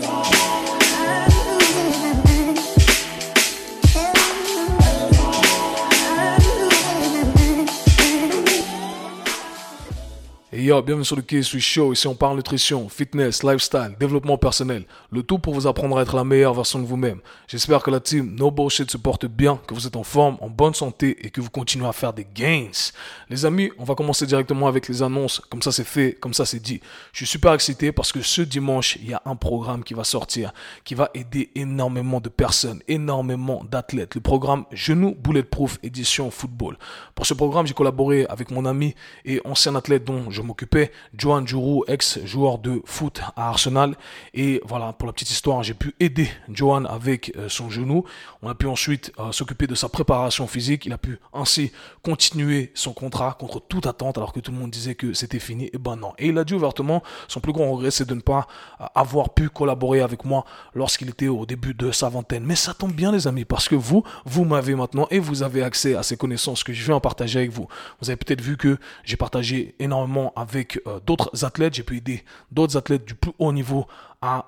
today. Yo, bienvenue sur le K-Switch Show. Ici, on parle nutrition, fitness, lifestyle, développement personnel. Le tout pour vous apprendre à être la meilleure version de vous-même. J'espère que la team No Bullshit se porte bien, que vous êtes en forme, en bonne santé et que vous continuez à faire des gains. Les amis, on va commencer directement avec les annonces. Comme ça, c'est fait, comme ça, c'est dit. Je suis super excité parce que ce dimanche, il y a un programme qui va sortir, qui va aider énormément de personnes, énormément d'athlètes. Le programme Genou Bulletproof édition football. Pour ce programme, j'ai collaboré avec mon ami et ancien athlète dont je m'occupais, Johan Juru, ex-joueur de foot à Arsenal. Et voilà, pour la petite histoire, j'ai pu aider Johan avec euh, son genou. On a pu ensuite euh, s'occuper de sa préparation physique. Il a pu ainsi continuer son contrat contre toute attente alors que tout le monde disait que c'était fini. Et ben non. Et il a dit ouvertement, son plus grand regret, c'est de ne pas euh, avoir pu collaborer avec moi lorsqu'il était au début de sa vingtaine. Mais ça tombe bien les amis, parce que vous, vous m'avez maintenant et vous avez accès à ces connaissances que je vais en partager avec vous. Vous avez peut-être vu que j'ai partagé énormément avec euh, d'autres athlètes. J'ai pu aider d'autres athlètes du plus haut niveau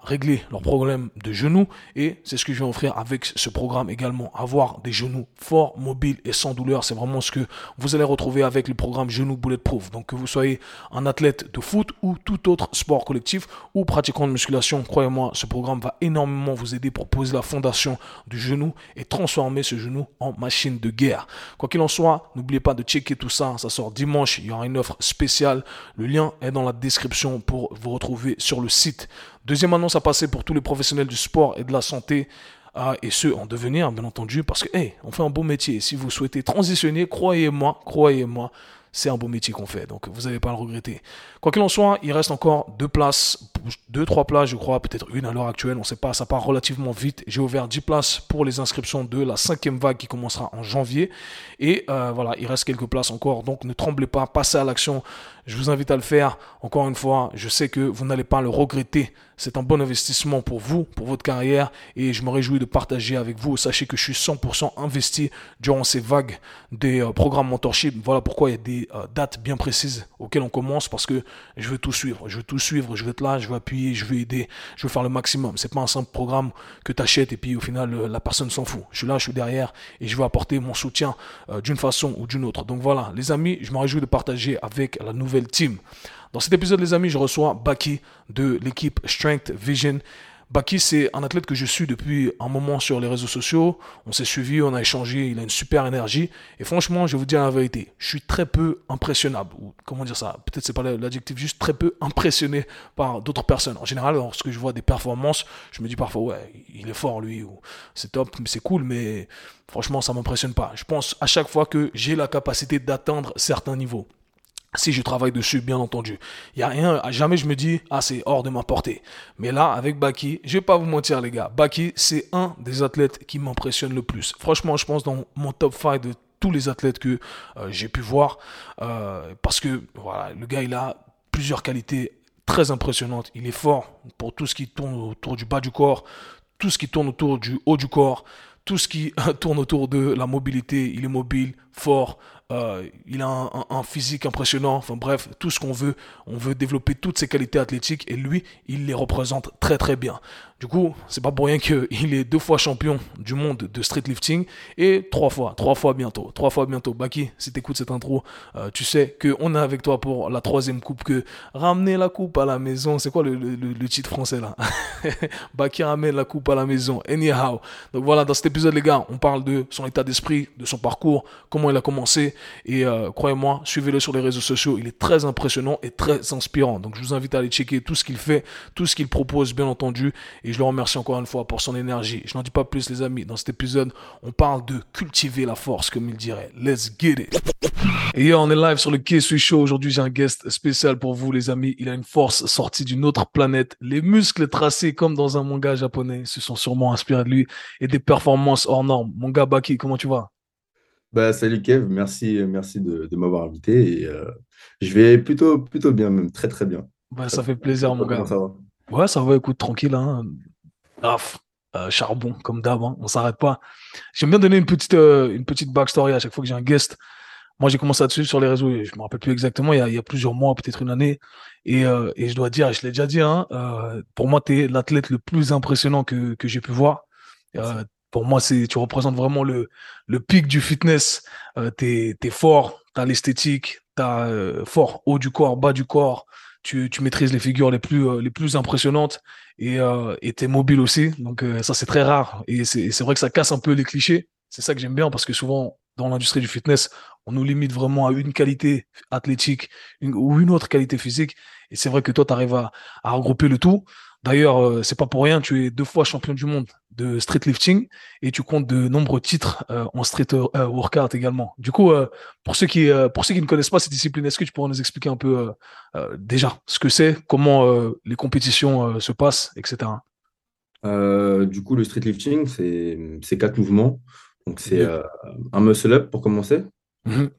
régler leurs problèmes de genoux et c'est ce que je vais offrir avec ce programme également. Avoir des genoux forts, mobiles et sans douleur, c'est vraiment ce que vous allez retrouver avec le programme Genoux Bulletproof. Donc que vous soyez un athlète de foot ou tout autre sport collectif ou pratiquant de musculation, croyez-moi, ce programme va énormément vous aider pour poser la fondation du genou et transformer ce genou en machine de guerre. Quoi qu'il en soit, n'oubliez pas de checker tout ça. Ça sort dimanche, il y aura une offre spéciale. Le lien est dans la description pour vous retrouver sur le site. Deuxième annonce à passer pour tous les professionnels du sport et de la santé. Euh, et ceux en devenir, bien entendu, parce que, hey, on fait un beau métier. Si vous souhaitez transitionner, croyez-moi, croyez-moi, c'est un beau métier qu'on fait, donc vous n'allez pas le regretter. Quoi qu'il en soit, il reste encore deux places, deux, trois places, je crois, peut-être une à l'heure actuelle, on ne sait pas, ça part relativement vite. J'ai ouvert 10 places pour les inscriptions de la cinquième vague qui commencera en janvier. Et euh, voilà, il reste quelques places encore, donc ne tremblez pas, passez à l'action. Je vous invite à le faire. Encore une fois, je sais que vous n'allez pas le regretter. C'est un bon investissement pour vous, pour votre carrière, et je me réjouis de partager avec vous. Sachez que je suis 100% investi durant ces vagues des euh, programmes mentorship. Voilà pourquoi il y a des euh, dates bien précises auxquelles on commence, parce que je veux tout suivre. Je veux tout suivre, je veux être là, je veux appuyer, je veux aider, je veux faire le maximum. C'est pas un simple programme que tu achètes et puis au final euh, la personne s'en fout. Je suis là, je suis derrière et je veux apporter mon soutien d'une façon ou d'une autre. Donc voilà, les amis, je me réjouis de partager avec la nouvelle team. Dans cet épisode, les amis, je reçois Baki de l'équipe Strength Vision. Baki, c'est un athlète que je suis depuis un moment sur les réseaux sociaux. On s'est suivi, on a échangé, il a une super énergie. Et franchement, je vais vous dire la vérité, je suis très peu impressionnable. Comment dire ça? Peut-être c'est pas l'adjectif, juste très peu impressionné par d'autres personnes. En général, lorsque je vois des performances, je me dis parfois, ouais, il est fort lui, ou c'est top, c'est cool, mais franchement, ça m'impressionne pas. Je pense à chaque fois que j'ai la capacité d'atteindre certains niveaux si je travaille dessus, bien entendu. Il y a rien, jamais je me dis, ah, c'est hors de ma portée. Mais là, avec Baki, je vais pas vous mentir, les gars. Baki, c'est un des athlètes qui m'impressionne le plus. Franchement, je pense dans mon top 5 de tous les athlètes que euh, j'ai pu voir. Euh, parce que, voilà, le gars, il a plusieurs qualités très impressionnantes. Il est fort pour tout ce qui tourne autour du bas du corps, tout ce qui tourne autour du haut du corps, tout ce qui tourne autour de la mobilité. Il est mobile, fort, euh, il a un, physique impressionnant. Enfin bref, tout ce qu'on veut. On veut développer toutes ses qualités athlétiques et lui, il les représente très très bien. Du coup, c'est pas pour rien qu'il est deux fois champion du monde de streetlifting et trois fois, trois fois bientôt, trois fois bientôt. Baki, si t'écoutes cette intro, euh, tu sais qu'on est avec toi pour la troisième coupe, que ramener la coupe à la maison, c'est quoi le, titre français là? Baki ramène la coupe à la maison, anyhow. Donc voilà, dans cet épisode les gars, on parle de son état d'esprit, de son parcours, comment il a commencé et euh, croyez-moi, suivez-le sur les réseaux sociaux, il est très impressionnant et très inspirant. Donc je vous invite à aller checker tout ce qu'il fait, tout ce qu'il propose bien entendu je le remercie encore une fois pour son énergie. Je n'en dis pas plus, les amis. Dans cet épisode, on parle de cultiver la force, comme il dirait. Let's get it. Et on est live sur le k Show. Aujourd'hui, j'ai un guest spécial pour vous, les amis. Il a une force sortie d'une autre planète. Les muscles tracés comme dans un manga japonais se sont sûrement inspirés de lui et des performances hors normes. Mon gars Baki, comment tu vas? Bah, salut Kev, merci, merci de, m'avoir invité. Et, euh, je vais plutôt, plutôt bien, même très très bien. Bah, ça fait plaisir, mon gars. Ça va Ouais, ça va, écoute, tranquille. Hein. Euh, charbon, comme d'hab, hein, on s'arrête pas. J'aime bien donner une petite, euh, une petite backstory à chaque fois que j'ai un guest. moi, j'ai commencé à te suivre sur les réseaux, je me rappelle plus exactement, il y a, il y a plusieurs mois, peut-être une année. Et, euh, et je dois dire, je l'ai déjà dit, hein, pour moi, tu es l'athlète le plus impressionnant que, que j'ai pu voir. Pour moi, c'est, tu représentes vraiment le, le pic du fitness. Tu es, fort, tu as l'esthétique, tu as fort haut du corps, bas du corps. Tu, maîtrises les figures les plus, euh, impressionnantes et euh, tu es mobile aussi. Donc, euh, ça, c'est très rare. Et c'est vrai que ça casse un peu les clichés. C'est ça que j'aime bien parce que souvent, dans l'industrie du fitness, on nous limite vraiment à une qualité athlétique ou une autre qualité physique. Et c'est vrai que toi, tu arrives à, à, regrouper le tout. D'ailleurs, c'est pas pour rien, tu es deux fois champion du monde de street lifting et tu comptes de nombreux titres euh, en street euh, workout également. Du coup, euh, pour ceux qui pour ceux qui ne connaissent pas cette discipline, est-ce que tu pourrais nous expliquer un peu déjà ce que c'est, comment les compétitions se passent, etc. du coup, le street lifting, c'est quatre mouvements. Donc c'est un muscle up pour commencer. Mm -hmm.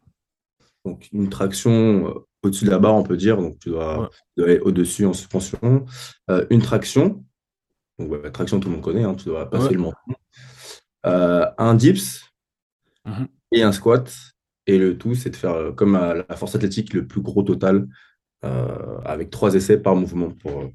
Donc une traction au-dessus de la barre, on peut dire. Donc, tu dois, ouais. tu dois aller au-dessus en suspension. Une traction. Donc, ouais, traction, tout le monde connaît. Hein, tu dois passer ouais. le menton. Euh, un dips mm -hmm. et un squat. Et le tout, c'est de faire euh, comme à la force athlétique le plus gros total euh, avec trois essais par mouvement pour,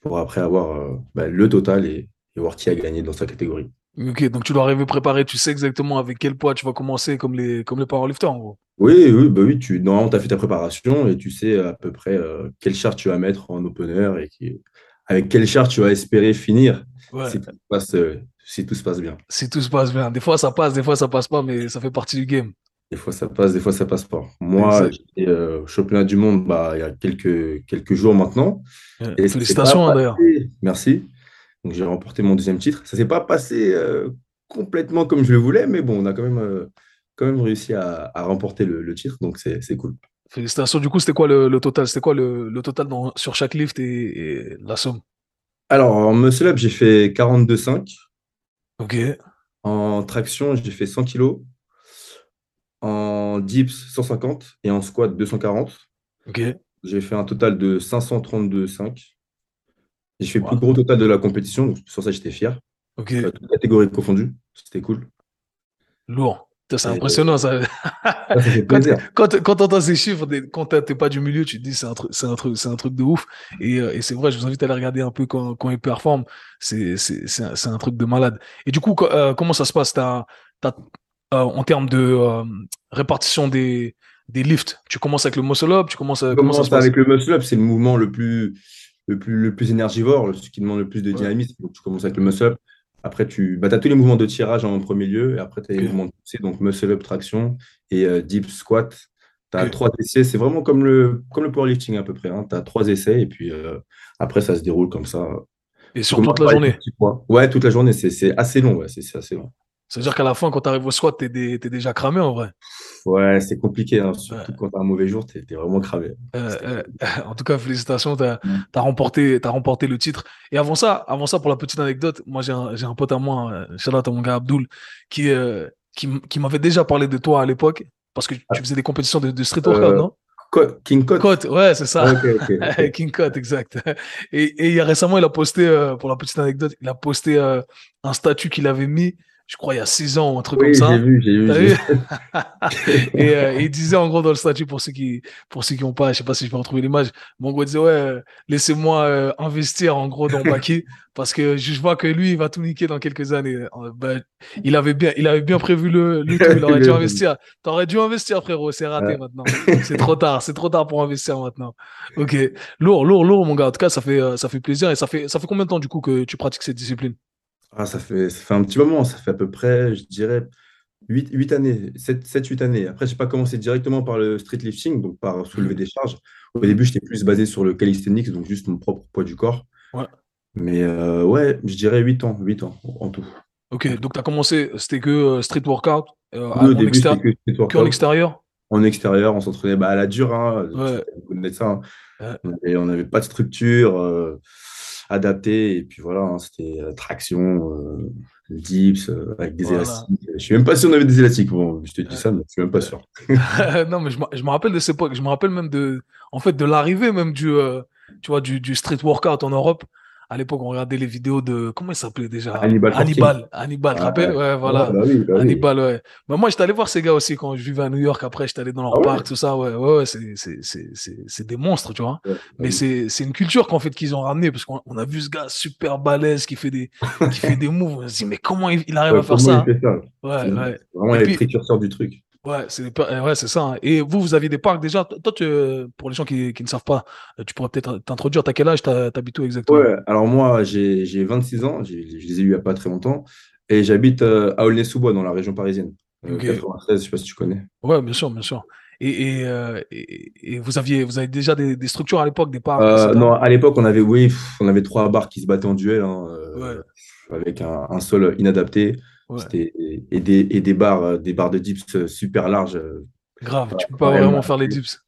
pour après avoir bah, le total et, et voir qui a gagné dans sa catégorie. Ok, donc tu dois arriver préparé, tu sais exactement avec quel poids tu vas commencer comme les, comme les powerlifters en gros. Oui, oui, bah oui, tu, normalement, tu as fait ta préparation et tu sais à peu près euh, quelle charte tu vas mettre en opener et qui, avec quelle charte tu vas espérer finir ouais. si, tout se passe, euh, si tout se passe bien? Si tout se passe bien. Des fois, ça passe, des fois, ça passe pas, mais ça fait partie du game. Des fois, ça passe, des fois, ça passe pas. Moi, j'étais euh, championnat du monde bah, il y a quelques, quelques jours maintenant. Et Félicitations, d'ailleurs. Merci. Donc, j'ai remporté mon deuxième titre. Ça s'est pas passé euh, complètement comme je le voulais, mais bon, on a quand même, quand même réussi à, à remporter le, le, titre, donc c'est cool. Félicitations. Du coup, c'était quoi le, le total? C'était quoi le, le total dans, sur chaque lift et, et la somme? Alors, en muscle up, j'ai fait 42,5. Ok. En traction, j'ai fait 100 kg. En dips, 150. Et en squat, 240. Ok. J'ai fait un total de 532,5. J'ai fait le wow. plus gros total de la compétition, donc sur ça, j'étais fier. Ok. Toutes catégories confondues, c'était cool. Lourd. C'est impressionnant, ça. quand quand, entends ces chiffres, quand tu n'es pas du milieu, tu te dis c'est un, truc, un, truc, un truc de ouf. Et, euh, et c'est vrai, je vous invite à aller regarder un peu quand, quand ils performent. C'est un, un truc de malade. Et du coup, euh, comment ça se passe? As, as, euh, en termes de euh, répartition des, des lifts Tu commences avec le muscle up tu commences, commence avec le muscle up, c'est le mouvement le plus le plus, le plus énergivore, ce qui demande le plus de dynamisme. Ouais. Donc, tu commences avec le muscle-up. Après, tu bah, as tous les mouvements de tirage en premier lieu. Et après, tu as les mouvements de poussée, donc muscle-up, traction et euh, deep squat. Tu as okay. trois essais. C'est vraiment comme le, comme le powerlifting à peu près. Hein. Tu as trois essais et puis euh, après, ça se déroule comme ça. Et sur toute la journée? Ouais, toute la journée. C'est assez long. Ouais, c'est assez long. C'est-à-dire qu'à la fin, quand tu arrives au squat, tu es, es, déjà cramé en vrai. Ouais, c'est compliqué. Hein. Surtout ouais. quand tu as un mauvais jour, tu es, vraiment cramé. Euh, euh, en tout cas, félicitations, tu as, mmh. as, remporté, as remporté le titre. Et avant ça, avant ça pour la petite anecdote, moi, j'ai un, un, pote à moi, shout à mon gars Abdul, qui, euh, qui, qui m'avait déjà parlé de toi à l'époque, parce que tu faisais des compétitions de, de street workout, non? King Code. Code, ouais, c'est ça. Okay, okay, okay. King Code, exact. Et, et il y a récemment, il a posté, pour la petite anecdote, il a posté un statut qu'il avait mis je crois, il y a six ans ou un truc oui, comme ça. J'ai vu, j'ai vu. vu et euh, il disait en gros dans le statut, pour ceux qui pour ceux qui n'ont pas, je sais pas si je peux retrouver l'image, mon gars disait, ouais, laissez-moi euh, investir en gros dans Baki, parce que je vois que lui, il va tout niquer dans quelques années. Euh, ben, il, avait bien, il avait bien prévu le, le truc, il aurait dû investir. T'aurais dû investir, frérot, c'est raté ouais. maintenant. C'est trop tard, c'est trop tard pour investir maintenant. Ok, lourd, lourd, lourd, mon gars. En tout cas, ça fait, ça fait plaisir. Et ça fait, ça fait combien de temps, du coup, que tu pratiques cette discipline? Ah, ça, fait, ça fait un petit moment, ça fait à peu près, je dirais, 8, 8 années, 7-8 années. Après, je n'ai pas commencé directement par le street lifting, donc par soulever des charges. Au début, j'étais plus basé sur le calisthenics, donc juste mon propre poids du corps. Ouais. Mais euh, ouais, je dirais 8 ans, 8 ans en tout. Ok, donc tu as commencé, c'était que euh, street workout euh, oui, au début, extérie... que, street workout. que en extérieur? En extérieur, on s'entraînait bah, à la dure, hein, ouais. ça. Hein. Ouais. Et on n'avait pas de structure. Euh, adapté. Et puis voilà, hein, c'était euh, traction, euh, dips, euh, avec des voilà. élastiques. Je suis même pas sûr qu'on avait des élastiques. Bon, je te dis ça, mais je suis même pas sûr. non, mais je, je me rappelle de cette époque. Je me rappelle même de, en fait, de l'arrivée même du, euh, tu vois, du, du street workout en Europe à l'époque, on regardait les vidéos de. Comment il s'appelait déjà? Hannibal. Hannibal. Hannibal, tu te rappelles Ouais, voilà. bah oui, bah oui. Hannibal, ouais. Bah, moi, j'étais allé voir ces gars aussi quand je vivais à New York. Après, j'étais allé dans leur Ah ouais? parc, tout ça. Ouais, ouais, ouais, c'est, des monstres, tu vois. Ouais, bah Mais oui. c'est, une culture qu'en fait qu'ils ont ramené parce qu'on on a vu ce gars super balèze qui fait des, qui fait des moves. On se dit, mais comment il, il arrive à faire ça? ça? Ouais, ouais. vraiment les précurseurs du truc. Ouais, c'est des per- ouais, c'est ça. hein. Et vous, vous aviez des parcs déjà? Toi, tu, pour les gens qui, qui ne savent pas, euh, tu pourrais peut-être t'introduire. T'as quel âge T'habites où exactement? Ouais, alors moi, j'ai j'ai 26 ans, je les ai eus il n'y a pas très longtemps, et j'habite euh, à Aulnay-sous-Bois, dans la région parisienne. Euh, Ok. 93, je sais pas si tu connais. Ouais, bien sûr, bien sûr. Et, et, euh, et, et vous aviez, vous avez déjà des, des structures à l'époque, des parcs, Euh, non, à l'époque, on avait, oui, on avait trois bars qui se battaient en duel, hein, euh, Ouais. avec un, un sol inadapté. Ouais. Et, des, et des barres, euh, des barres de dips euh, super larges. euh, Grave, tu peux pas vraiment faire les dips.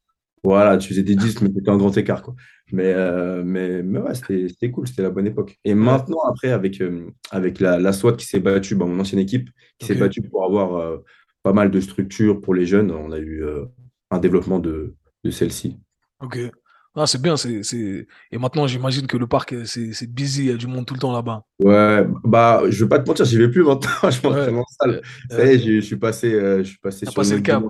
Voilà, tu faisais des dips, mais c'était un grand écart, quoi. Mais, euh, mais, mais ouais, c'était c'était cool, c'était la bonne époque. Et maintenant, après, avec, euh, avec la, la SWAT qui s'est battue, bah, mon ancienne équipe, qui s'est battue pour avoir euh, pas mal de structures pour les jeunes, on a eu un développement de, de celle-ci. Ok. Ah, c'est bien. C'est, c'est... Et maintenant, j'imagine que le parc, euh, c'est, c'est busy. Il y a du monde tout le temps là-bas. Ouais, bah, je vais pas te mentir, j'y vais plus maintenant, je m'entraîne en salle. Ça y Euh, est, j'ai- je suis passé, euh, je suis passé sur passé le cap.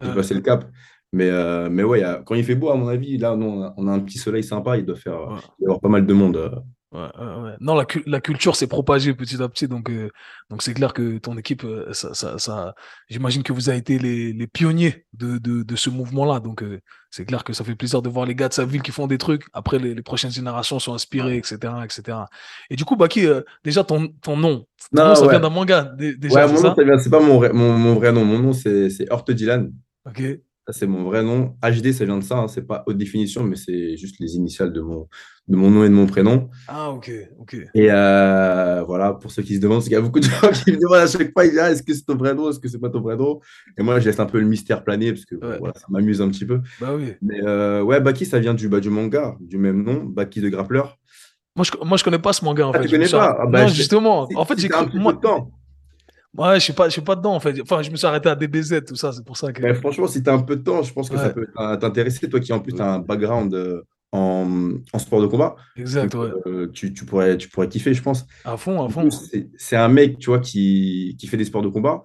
J'ai Ouais. passé le cap. Mais, euh, mais ouais, il y a- quand il fait beau, à mon avis, là, nous, on a, on a un petit soleil sympa, il doit faire, Ouais. il doit y avoir pas mal de monde. Ouais, ouais, ouais. Non, la, cu- la culture s'est propagée petit à petit, donc euh, donc c'est clair que ton équipe, euh, ça, ça, ça, j'imagine que vous avez été les, les pionniers de, de, de ce mouvement-là, donc euh, c'est clair que ça fait plaisir de voir les gars de sa ville qui font des trucs. Après, les, les prochaines générations sont inspirées, etc., etc. Et du coup, Baki, déjà ton ton nom, ton Non, nom, ça ouais. vient d'un manga, dé- déjà, Ouais, mon nom, c'est pas mon vrai, mon, mon vrai nom. Mon nom, c'est Hurt Dylan. Ok, c'est mon vrai nom. HD, ça vient de ça. hein. C'est pas haute définition, mais c'est juste les initiales de mon, de mon nom et de mon prénom. ah ok, ok. Et euh, voilà, pour ceux qui se demandent, parce qu'il y a beaucoup de gens qui me demandent à chaque fois, Ah, est-ce que c'est ton vrai nom, est-ce que c'est pas ton vrai nom? Et moi, je laisse un peu le mystère planer, parce que Ouais. voilà, ça m'amuse un petit peu. Bah oui. Mais euh, ouais, Baki, ça vient du, bah, du manga, du même nom, Baki de Grappler. Moi, je, moi, je connais pas ce manga en Ah, fait. tu connais pas? Ah, bah, non, justement. En fait, j'ai cru- moi, de temps. Ouais, je suis pas, je suis pas dedans en fait. Enfin, je me suis arrêté à DBZ, tout ça. C'est pour ça que. Mais franchement, si tu as un peu de temps, je pense que ça peut t'intéresser. Toi qui en plus as un background euh, en, en sport de combat, Exact, donc, ouais. euh, tu, tu pourrais, tu pourrais kiffer, je pense. À fond, à fond. c'est un mec, tu vois, qui, qui fait des sports de combat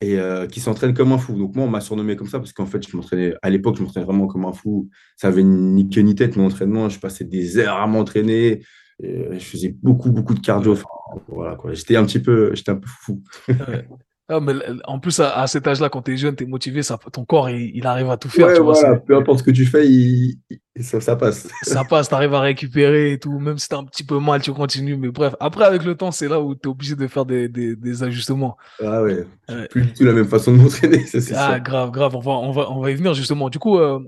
et euh, qui s'entraîne comme un fou. Donc moi, on m'a surnommé comme ça parce qu'en fait, je m'entraînais à l'époque, je m'entraînais vraiment comme un fou. Ça avait ni queue ni tête mon entraînement. Je passais des heures à m'entraîner. Euh, Je faisais beaucoup, beaucoup de cardio. Enfin, voilà quoi. J'étais un petit peu, j'étais un peu fou. Ouais. Ah, mais en plus, à, à cet âge-là, quand t'es jeune, t'es motivé, ça, ton corps, il, il arrive à tout faire, Ouais, tu vois. voilà. c'est- Peu importe ce que tu fais, il- il- ça, ça passe. Ça passe, t'arrives à récupérer et tout. Même si t'as un petit peu mal, tu continues. Mais bref, après, avec le temps, c'est là où t'es obligé de faire des, des, des ajustements. Ah ouais, plus du tout la même façon de m'entraîner, ça c'est Ah, sûr. grave, grave. On va, on va, on va y venir justement. Du coup, euh,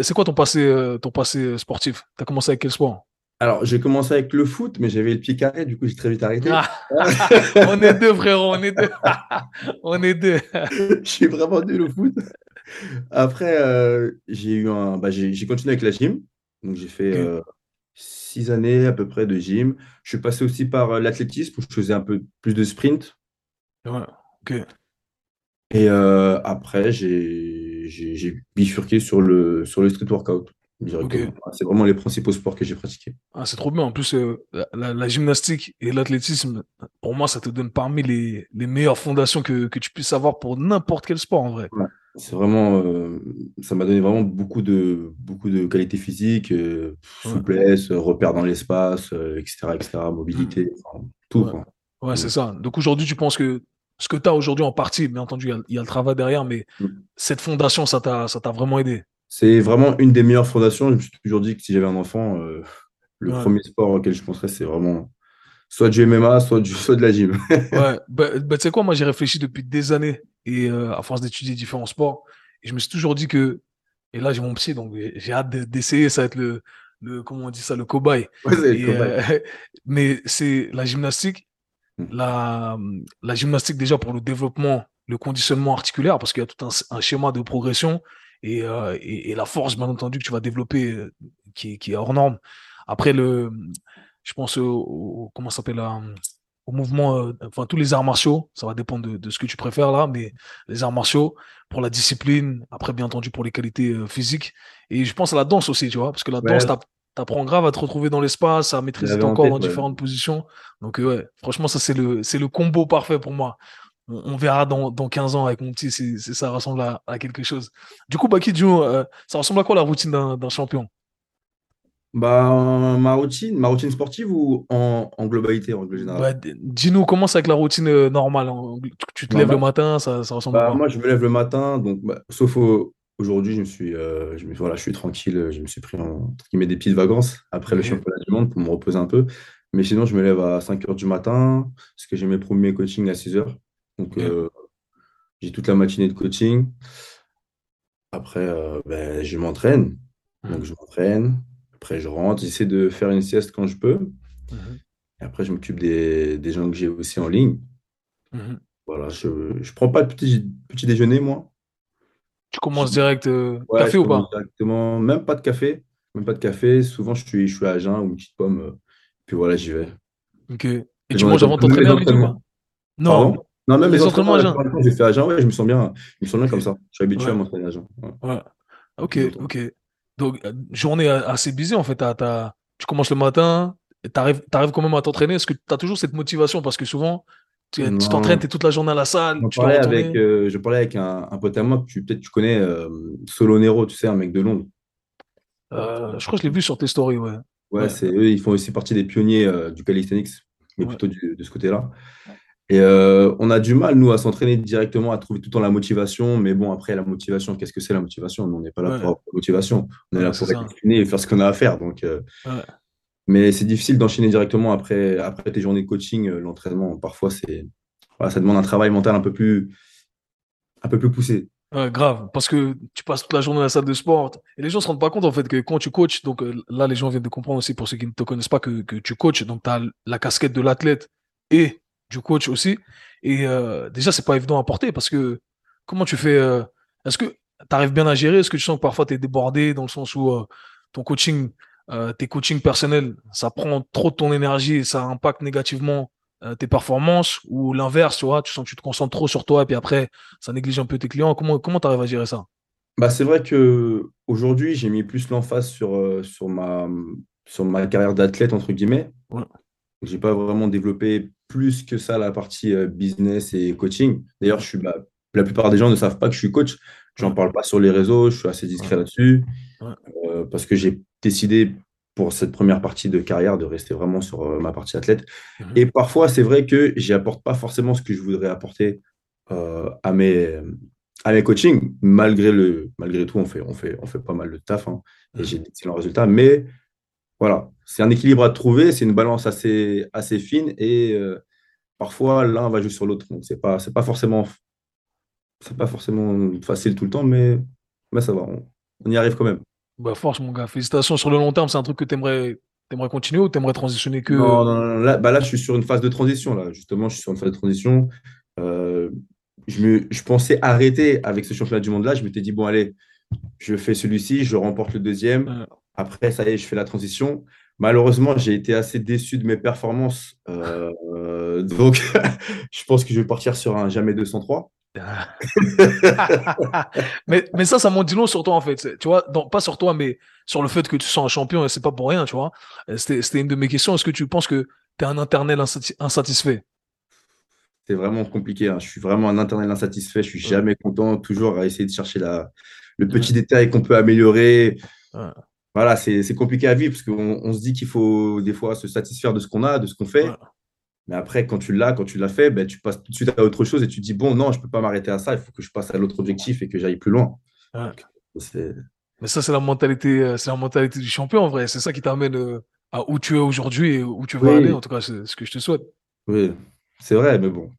c'est quoi ton passé, euh, ton passé sportif? T'as commencé avec quel sport? Alors, j'ai commencé avec le foot, mais j'avais le pied carré, du coup, j'ai très vite arrêté. Ah, on est deux, frérot, on est deux. on est deux. Je suis vraiment nul au foot. Après, euh, j'ai eu un, bah, j'ai j'ai continué avec la gym. Donc, j'ai fait euh, six années à peu près de gym. Je suis passé aussi par euh, l'athlétisme, où je faisais un peu plus de sprint. Ouais, ok. Et après, j'ai j'ai- j'ai bifurqué sur le, sur le street workout directement. C'est vraiment les principaux sports que j'ai pratiqués. Ah, c'est trop bien. En plus, euh, la, gymnastique et l'athlétisme, pour moi, ça te donne parmi les, les meilleures fondations que, que tu puisses avoir pour n'importe quel sport, en vrai. C'est vraiment, euh, ça m'a donné vraiment beaucoup de, beaucoup de qualités physiques, euh, Ouais. souplesse, euh, repères dans l'espace, etc., etc., mobilité, enfin, tout, Ouais. Ouais, c'est ça. Donc aujourd'hui, tu penses que ce que tu as aujourd'hui en partie, bien entendu, il y a, il y a le travail derrière, mais Mm. cette fondation, ça t'a vraiment aidé? C'est vraiment une des meilleures fondations. Je me suis toujours dit que si j'avais un enfant, euh, le Ouais. premier sport auquel je penserais, c'est vraiment soit du MMA, soit, du, soit de la gym. Ouais, bah, bah, tu sais quoi, moi j'ai réfléchi depuis des années et euh, à force d'étudier différents sports, et je me suis toujours dit que, et là j'ai mon psy, donc j'ai hâte de- d'essayer, ça va être le, le, comment on dit ça, le cobaye. Ouais, c'est Et, le cobaye. euh, mais c'est la gymnastique, Mm. la, la gymnastique déjà pour le développement, le conditionnement articulaire, parce qu'il y a tout un, un schéma de progression et, euh, et, et la force, bien entendu, que tu vas développer euh, qui, est- qui est hors norme. Après, le, je pense au, au- comment s'appelle, là, au mouvement, euh, enfin tous les arts martiaux, ça va dépendre de, de ce que tu préfères là, mais les arts martiaux pour la discipline, après bien entendu pour les qualités euh, physiques, et je pense à la danse aussi, tu vois, parce que la Ouais. danse, t'as apprends grave à te retrouver dans l'espace, à maîtriser ton corps dans différentes positions. Donc, ouais, franchement, ça, c'est le, c'est le combo parfait pour moi. On, verra dans, dans 15 ans avec mon petit si, ça ressemble à, quelque chose. Du coup, Baki euh, ça ressemble à quoi la routine d'un champion? Bah, ma routine, ma routine sportive ou en, en globalité, en général Dis-nous, commence avec la routine euh, normale. Tu te lèves le matin, ça, ça ressemble à bah, quoi? Moi, je me lève le matin, donc, bah, sauf aujourd'hui, je me suis, euh, je me, voilà, je suis tranquille, je me suis pris en, des petites vacances après le championnat du monde pour me reposer un peu. Mais sinon, je me lève à 5 h du matin, parce que j'ai mes premiers coachings à 6 h. Donc, euh, j'ai toute la matinée de coaching. Après, ben, je m'entraîne. Donc, je m'entraîne. Après, je rentre, j'essaie de faire une sieste quand je peux. Mhm. Et après, je m'occupe des, des, gens que j'ai aussi en ligne. Mhm. Voilà, je ne prends pas de petit, petit déjeuner, moi. Tu commences direct euh, café ou pas? Directement, même pas de café. Même pas de café. Souvent, je suis, je suis à jeun ou une petite pomme. Euh, puis voilà, j'y vais. Ok. Et, tu manges avant de t'entraîner à midi ou pas? Non. Non, même les, entraînements à jeun. J'ai fait à ouais, je me sens bien. Je me sens bien comme ça. Je suis habitué à m'entraîner à jeun. Ouais. Ok, ok. Donc, euh, journée assez busy en fait. tu commences le matin, tu arrives, quand même à t'entraîner. Est-ce que tu as toujours cette motivation? Parce que souvent, tu t'entraînes, tu es toute la journée à la salle. Je parlais, avec, euh, je parlais avec un, pote à moi que peut-être tu connais, euh, Solonero, tu sais, un mec de Londres. je crois que je l'ai vu sur tes stories, ouais. Ouais, c'est eux, ils font aussi partie des pionniers du calisthenics, mais plutôt de ce côté-là. Et euh, on a du mal, nous, à s'entraîner directement, à trouver tout le temps la motivation. Mais bon, après, la motivation, qu'est-ce que c'est la motivation? On n'est pas là pour la motivation. On est là pour et faire ce qu'on a à faire. Donc, euh, Mais c'est difficile d'enchaîner directement après, après tes journées de coaching. Euh, l'entraînement, parfois, c'est ça demande un travail mental un peu plus, un peu plus poussé. grave, parce que tu passes toute la journée à la salle de sport et les gens ne se rendent pas compte en fait que quand tu coaches, donc là les gens viennent de comprendre aussi pour ceux qui ne te connaissent pas que, que tu coaches, donc tu as la casquette de l'athlète et du coach aussi. Et euh, déjà, c'est pas évident à porter parce que comment tu fais euh, Est-ce que tu arrives bien à gérer? Est-ce que tu sens que parfois tu es débordé dans le sens où euh, ton coaching, tes coachings personnels, ça prend trop de ton énergie et ça impacte négativement tes performances? Ou l'inverse, tu vois Tu sens que tu te concentres trop sur toi et puis après, ça néglige un peu tes clients. Comment comment tu arrives à gérer ça? Bah, c'est vrai que aujourd'hui, j'ai mis plus l'emphase sur, sur, ma, sur ma carrière d'athlète, entre guillemets. Ouais. J'ai pas vraiment développé plus que ça la partie euh, business et coaching. D'ailleurs, je suis, bah, la plupart des gens ne savent pas que je suis coach. J'en parle pas sur les réseaux, je suis assez discret là-dessus euh, parce que j'ai décidé pour cette première partie de carrière de rester vraiment sur euh, ma partie athlète. Mhm. Et parfois, c'est vrai que j'y apporte pas forcément ce que je voudrais apporter à mes à mes coachings. Malgré le malgré tout, on fait on fait on fait pas mal de taf hein, et j'ai d'excellents résultats, mais voilà, c'est un équilibre à trouver, c'est une balance assez, assez fine et euh, parfois l'un va jouer sur l'autre. Donc, ce n'est pas, pas, forcément, pas forcément facile tout le temps, mais, mais ça va, on, y arrive quand même. Bah, force, mon gars. Félicitations sur le long terme. C'est un truc que tu aimerais, aimerais, continuer ou tu aimerais transitionner que. Non, non, non. Là, bah là, je suis sur une phase de transition. Là. Justement, je suis sur une phase de transition. Euh, je, me, je pensais arrêter avec ce championnat du monde-là. Je m'étais dit, bon, allez, je fais celui-ci, je remporte le deuxième. Après, ça y est, je fais la transition. Malheureusement, j'ai été assez déçu de mes performances. Euh, donc, je pense que je vais partir sur un jamais 203. mais, mais ça, ça m'en dit long sur toi, en fait. Tu vois, pas sur toi, mais sur le fait que tu sois un champion, et c'est pas pour rien, tu vois. C'était une de mes questions. Est-ce que tu penses que tu es un internel insatisfait? C'est vraiment compliqué. Hein. Je suis vraiment un internel insatisfait. Je suis jamais content, toujours à essayer de chercher la, le petit détail qu'on peut améliorer voilà, c'est compliqué à vivre parce qu'on on se dit qu'il faut des fois se satisfaire de ce qu'on a, de ce qu'on fait. Mais après, quand tu l'as, quand tu l'as fait, ben, tu passes tout de suite à autre chose et tu te dis, bon, non, je ne peux pas m'arrêter à ça, il faut que je passe à l'autre objectif et que j'aille plus loin. Mais ça, c'est la mentalité, euh, c'est la mentalité du champion en vrai. C'est ça qui t'amène euh, à où tu es aujourd'hui et où tu veux aller. En tout cas, c'est ce que je te souhaite. Oui, c'est vrai, mais bon.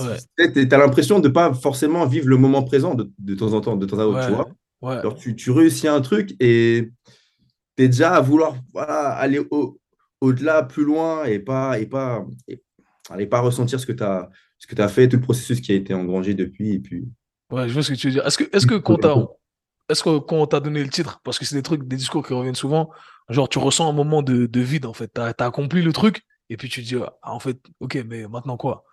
Tu as l'impression de ne pas forcément vivre le moment présent de, de, temps en temps, de temps à autre, tu vois. Alors, tu, tu réussis un truc et tu es déjà à vouloir aller au-delà, plus loin et pas, et pas, et, pas ressentir ce que tu as, ce que as fait, tout le processus qui a été engrangé depuis. Et puis... Ouais, je vois ce que tu veux dire. Est-ce que, est-ce que quand est-ce que quand on t'a donné le titre, parce que c'est des trucs, des discours qui reviennent souvent, genre tu ressens un moment de, de vide en fait. Tu as, accompli le truc et puis tu te dis, ah, en fait, ok, mais maintenant quoi?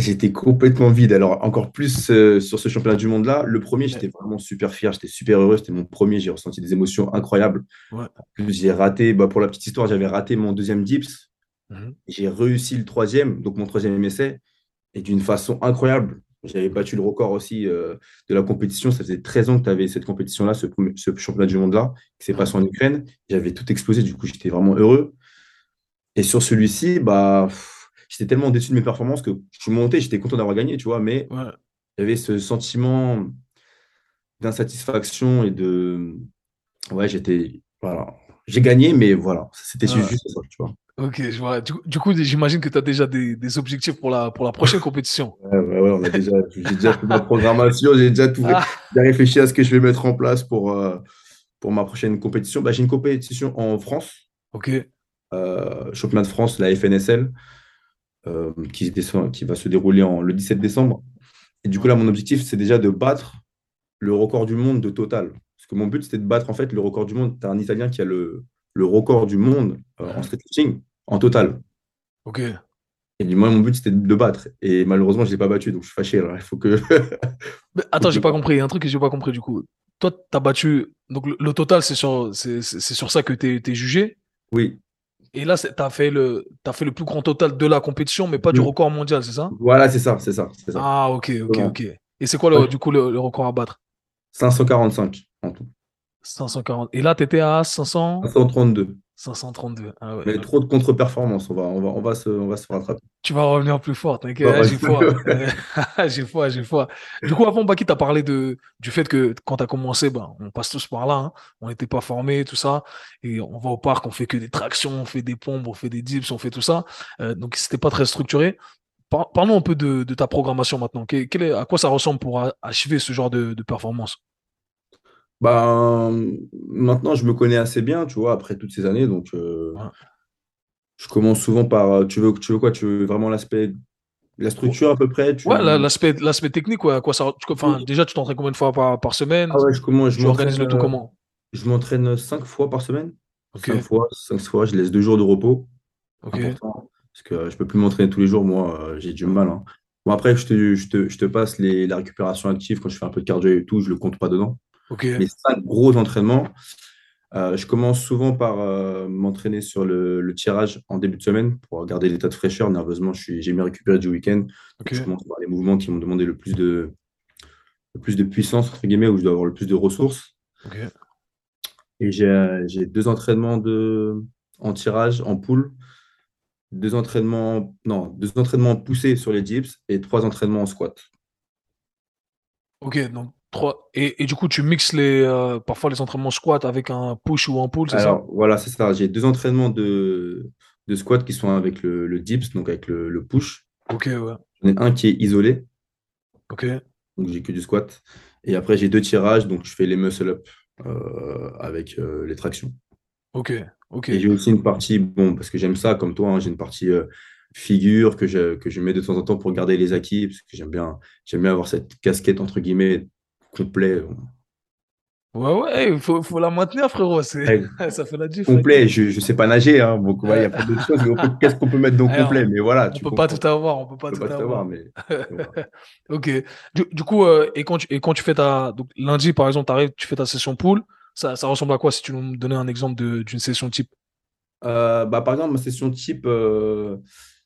J'étais complètement vide. Alors, encore plus euh, sur ce championnat du monde-là. Le premier, j'étais vraiment super fier, j'étais super heureux. C'était mon premier, j'ai ressenti des émotions incroyables. Ouais. En plus, j'ai raté, bah, pour la petite histoire, j'avais raté mon deuxième dips. Mhm. J'ai réussi le troisième, donc mon troisième essai, et d'une façon incroyable. J'avais battu le record aussi euh, de la compétition. Ça faisait 13 ans que tu avais cette compétition-là, ce, championnat du monde-là, qui s'est passé en Ukraine. J'avais tout explosé, du coup, j'étais vraiment heureux. Et sur celui-ci, bah, pff, j'étais tellement déçu de mes performances que je suis monté, j'étais content d'avoir gagné, tu vois, mais Ouais. j'avais ce sentiment d'insatisfaction et de. Ouais, j'étais. Voilà. J'ai gagné, mais voilà, c'était Ouais. juste ça, tu vois. Ok, je vois. Du, coup, du coup, j'imagine que tu as déjà des, des objectifs pour la, pour la prochaine compétition. Ouais, ouais, ouais, on a déjà, j'ai déjà fait ma programmation, j'ai déjà tout Ah, réfléchi à ce que je vais mettre en place pour, euh, pour ma prochaine compétition. Bah, j'ai une compétition en France, ok. euh, championnat de France, la FNSL, euh, qui, va se dérouler en, le 17 décembre. Et du coup, là, mon objectif, c'est déjà de battre le record du monde de total. Parce que mon but, c'était de battre en fait le record du monde. Tu as un Italien qui a le, le record du monde euh, en street lifting en total. Ok. Et du moins, mon but, c'était de battre. Et malheureusement, je ne l'ai pas battu, donc je suis fâché. Alors, il faut que. Mais attends, j'ai pas compris. Il y a un truc que j'ai pas compris du coup. Toi, tu as battu. Donc, le, le total, c'est sur, c'est, sur ça que tu es, jugé? Oui, Et là, tu as fait, le, fait le plus grand total de la compétition, mais pas du Mm. record mondial, c'est ça? Voilà, c'est ça, c'est ça. Ah, ok, ok, ok. Et c'est quoi, le, du coup, le, le record à battre? 545 en tout. 540. Et là, tu étais à 500 532. 532. Ah ouais. Mais trop de contre-performance. On va, on, va, on, va se, on va se rattraper. Tu vas revenir plus fort, t'inquiète. Ouais, Ah, j'ai foi. j'ai foi, j'ai foi. Du coup, avant, Baki, tu as parlé de, du fait que quand tu as commencé, ben, on passe tous par là. hein. On n'était pas formés, tout ça. Et on va au parc, on fait que des tractions, on fait des pompes, on fait des dips, on fait tout ça. Euh, donc, c'était pas très structuré. Par- Parlons un peu de, de ta programmation maintenant. Est- à quoi ça ressemble pour achever ce genre de, de performance? Ben, maintenant, je me connais assez bien, tu vois, après toutes ces années. Donc, euh, je commence souvent par. euh, Tu veux, tu veux quoi? Tu veux vraiment l'aspect, la structure à peu près? Tu... Ouais, la- l'aspect, l'aspect technique, ouais, à quoi ça, tu- enfin, Oui. déjà, tu t'entraînes combien de fois par, par semaine? Ah ouais, je, commence, je Tu organises m'entraîne, le tout euh, comment? je m'entraîne cinq fois par semaine. Ok, Cinq fois, cinq fois. Je laisse deux jours de repos. ok, important. Parce que euh, je peux plus m'entraîner tous les jours, moi, euh, j'ai du mal. hein. Bon, après, je te, je te, je te passe les, la récupération active quand je fais un peu de cardio et tout, je le compte pas dedans. Ok, Les cinq gros entraînements, euh, je commence souvent par euh, m'entraîner sur le, le tirage en début de semaine pour garder l'état de fraîcheur. Nerveusement, je suis, j'ai bien récupéré du week-end. Je commence par les mouvements qui m'ont demandé le plus de, le plus de puissance, entre guillemets, où je dois avoir le plus de ressources. Et j'ai, j'ai deux entraînements de, en tirage, en poule, deux entraînements, non, deux entraînements poussés sur les dips et trois entraînements en squat. ok. Donc, Et, et du coup, tu mixes les, euh, parfois les entraînements squat avec un push ou un pull, c'est ça? Alors, voilà, c'est ça. J'ai deux entraînements de, de squat qui sont avec le, le dips, donc avec le, le push. Ok, ouais, J'en ai un qui est isolé, ok, donc j'ai que du squat. Et après, j'ai deux tirages, donc je fais les muscle-up euh, avec euh, les tractions. ok, ok, Et j'ai aussi une partie, bon, parce que j'aime ça, comme toi, hein, j'ai une partie euh, figure que je, que je mets de temps en temps pour garder les acquis, parce que j'aime bien, j'aime bien avoir cette casquette, entre guillemets, complet. Ouais, ouais, il faut, faut la maintenir, frérot. C'est, Ouais, ça fait la diff. complet, je ne sais pas nager, hein, donc ouais, il y a pas on peut- qu'est-ce qu'on peut mettre dans Alors, complet? Mais voilà, On tu peut pas tout avoir, on peut pas on tout pas tout avoir, avoir. mais. Ok. Du, du coup, euh, et quand tu, et quand tu fais ta, donc lundi, par exemple, t'arrives, tu fais ta session pool, ça, ça ressemble à quoi si tu nous donnais un exemple de, d'une session type? Euh, bah, par exemple, ma session type, euh,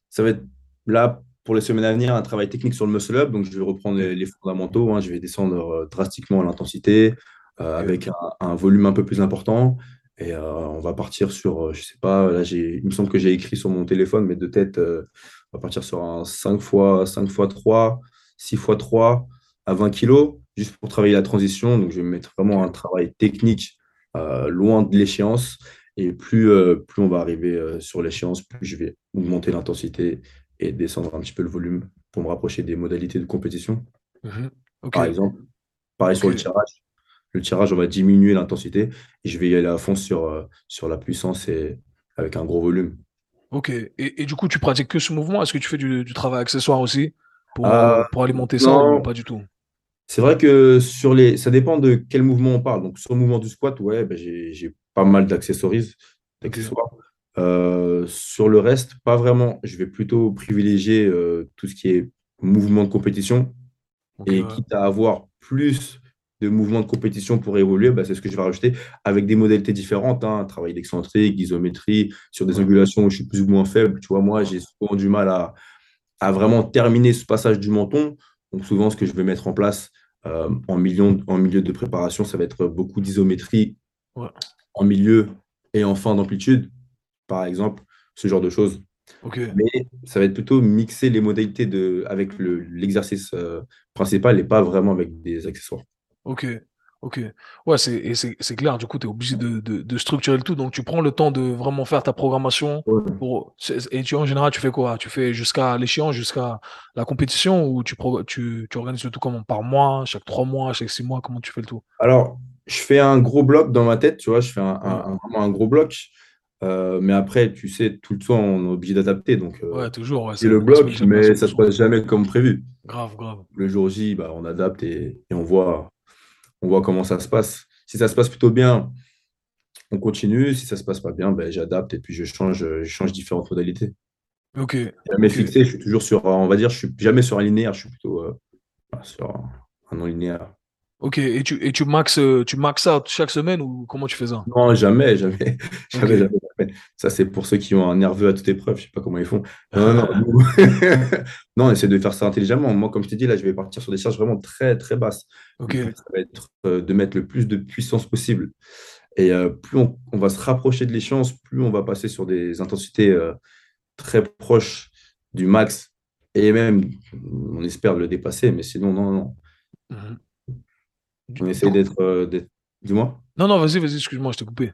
ça va être là pour les semaines à venir un travail technique sur le muscle-up. Donc, je vais reprendre les, les fondamentaux. hein. je vais descendre euh, drastiquement l'intensité euh, avec un, un volume un peu plus important. Et euh, on va partir sur, je sais pas, là, il me semble que j'ai écrit sur mon téléphone, mais de tête, euh, on va partir sur un 5 x 5 x 3, 6 x 3 à 20 kg, juste pour travailler la transition. Donc, je vais mettre vraiment un travail technique loin de l'échéance. Et plus, plus on va arriver sur l'échéance, plus je vais augmenter l'intensité et descendre un petit peu le volume pour me rapprocher des modalités de compétition. Mhm. Ok. Par exemple, pareil sur le tirage. Le tirage, on va diminuer l'intensité et je vais y aller à fond sur, euh, sur la puissance et avec un gros volume. Ok. Et, et du coup, tu pratiques que ce mouvement? Est-ce que tu fais du, du travail accessoire aussi pour, Euh, euh, pour alimenter ça ou pas du tout? c'est vrai que sur les, ça dépend de quel mouvement on parle. Donc, sur le mouvement du squat, ouais, ben, j'ai, pas mal d'accessories, Ok. Euh, sur le reste, pas vraiment. Je vais plutôt privilégier euh, tout ce qui est mouvements de compétition. et quitte à avoir plus de mouvements de compétition pour évoluer, bah, c'est ce que je vais rajouter avec des modalités différentes, hein, travail d'excentrique, d'isométrie, sur des angulations où je suis plus ou moins faible. Tu vois, moi, j'ai souvent du mal à, à, vraiment terminer ce passage du menton. Donc, souvent, ce que je vais mettre en place euh, en, million, en milieu de préparation, ça va être beaucoup d'isométrie en milieu et en fin d'amplitude, par exemple, ce genre de choses. Mais ça va être plutôt mixer les modalités de, avec l'exercice euh, principal et pas vraiment avec des accessoires. Ok, ok. Ouais, c'est, clair. Du coup, tu es obligé de, de, structurer le tout. Donc, tu prends le temps de vraiment faire ta programmation. Pour, et tu, en général, tu fais quoi? Tu fais jusqu'à l'échéance, jusqu'à la compétition ou tu, tu, tu organises le tout comment? Par mois, chaque trois mois, chaque six mois? Comment tu fais le tout? Alors, je fais un gros bloc dans ma tête, tu vois. Je fais un, un, un gros bloc. Euh, mais après, tu sais, tout le temps, on est obligé d'adapter. Donc, euh, ouais, toujours. c'est le bloc, mais ça ne se passe jamais comme prévu. Grave, grave. Le jour J, bah, on adapte et, et, on, voit, on voit comment ça se passe. Si ça se passe plutôt bien, on continue. Si ça se passe pas bien, ben, j'adapte et puis je change, je change différentes modalités. Ok. Jamais fixé, je suis toujours sur, on va dire, je suis jamais sur un linéaire, je suis plutôt euh, sur un non linéaire. Ok, et tu, et tu max, euh, tu max out chaque semaine ou comment tu fais ça? Non, jamais, jamais. jamais, jamais, Ça, c'est pour ceux qui ont un nerveux à toute épreuve, je sais pas comment ils font. Non, non, non. non, on essaie de faire ça intelligemment. Moi, comme je t'ai dit, là, je vais partir sur des charges vraiment très, très basses. Ça va être euh, de mettre le plus de puissance possible. Et euh, plus on, on, va se rapprocher de l'échéance, plus on va passer sur des intensités très proches du max. Et même, on espère le dépasser, mais sinon, non, non. Mhm. On essaye d'être. Euh, dis-moi. Non, non, vas-y, vas-y, excuse-moi, je t'ai coupé.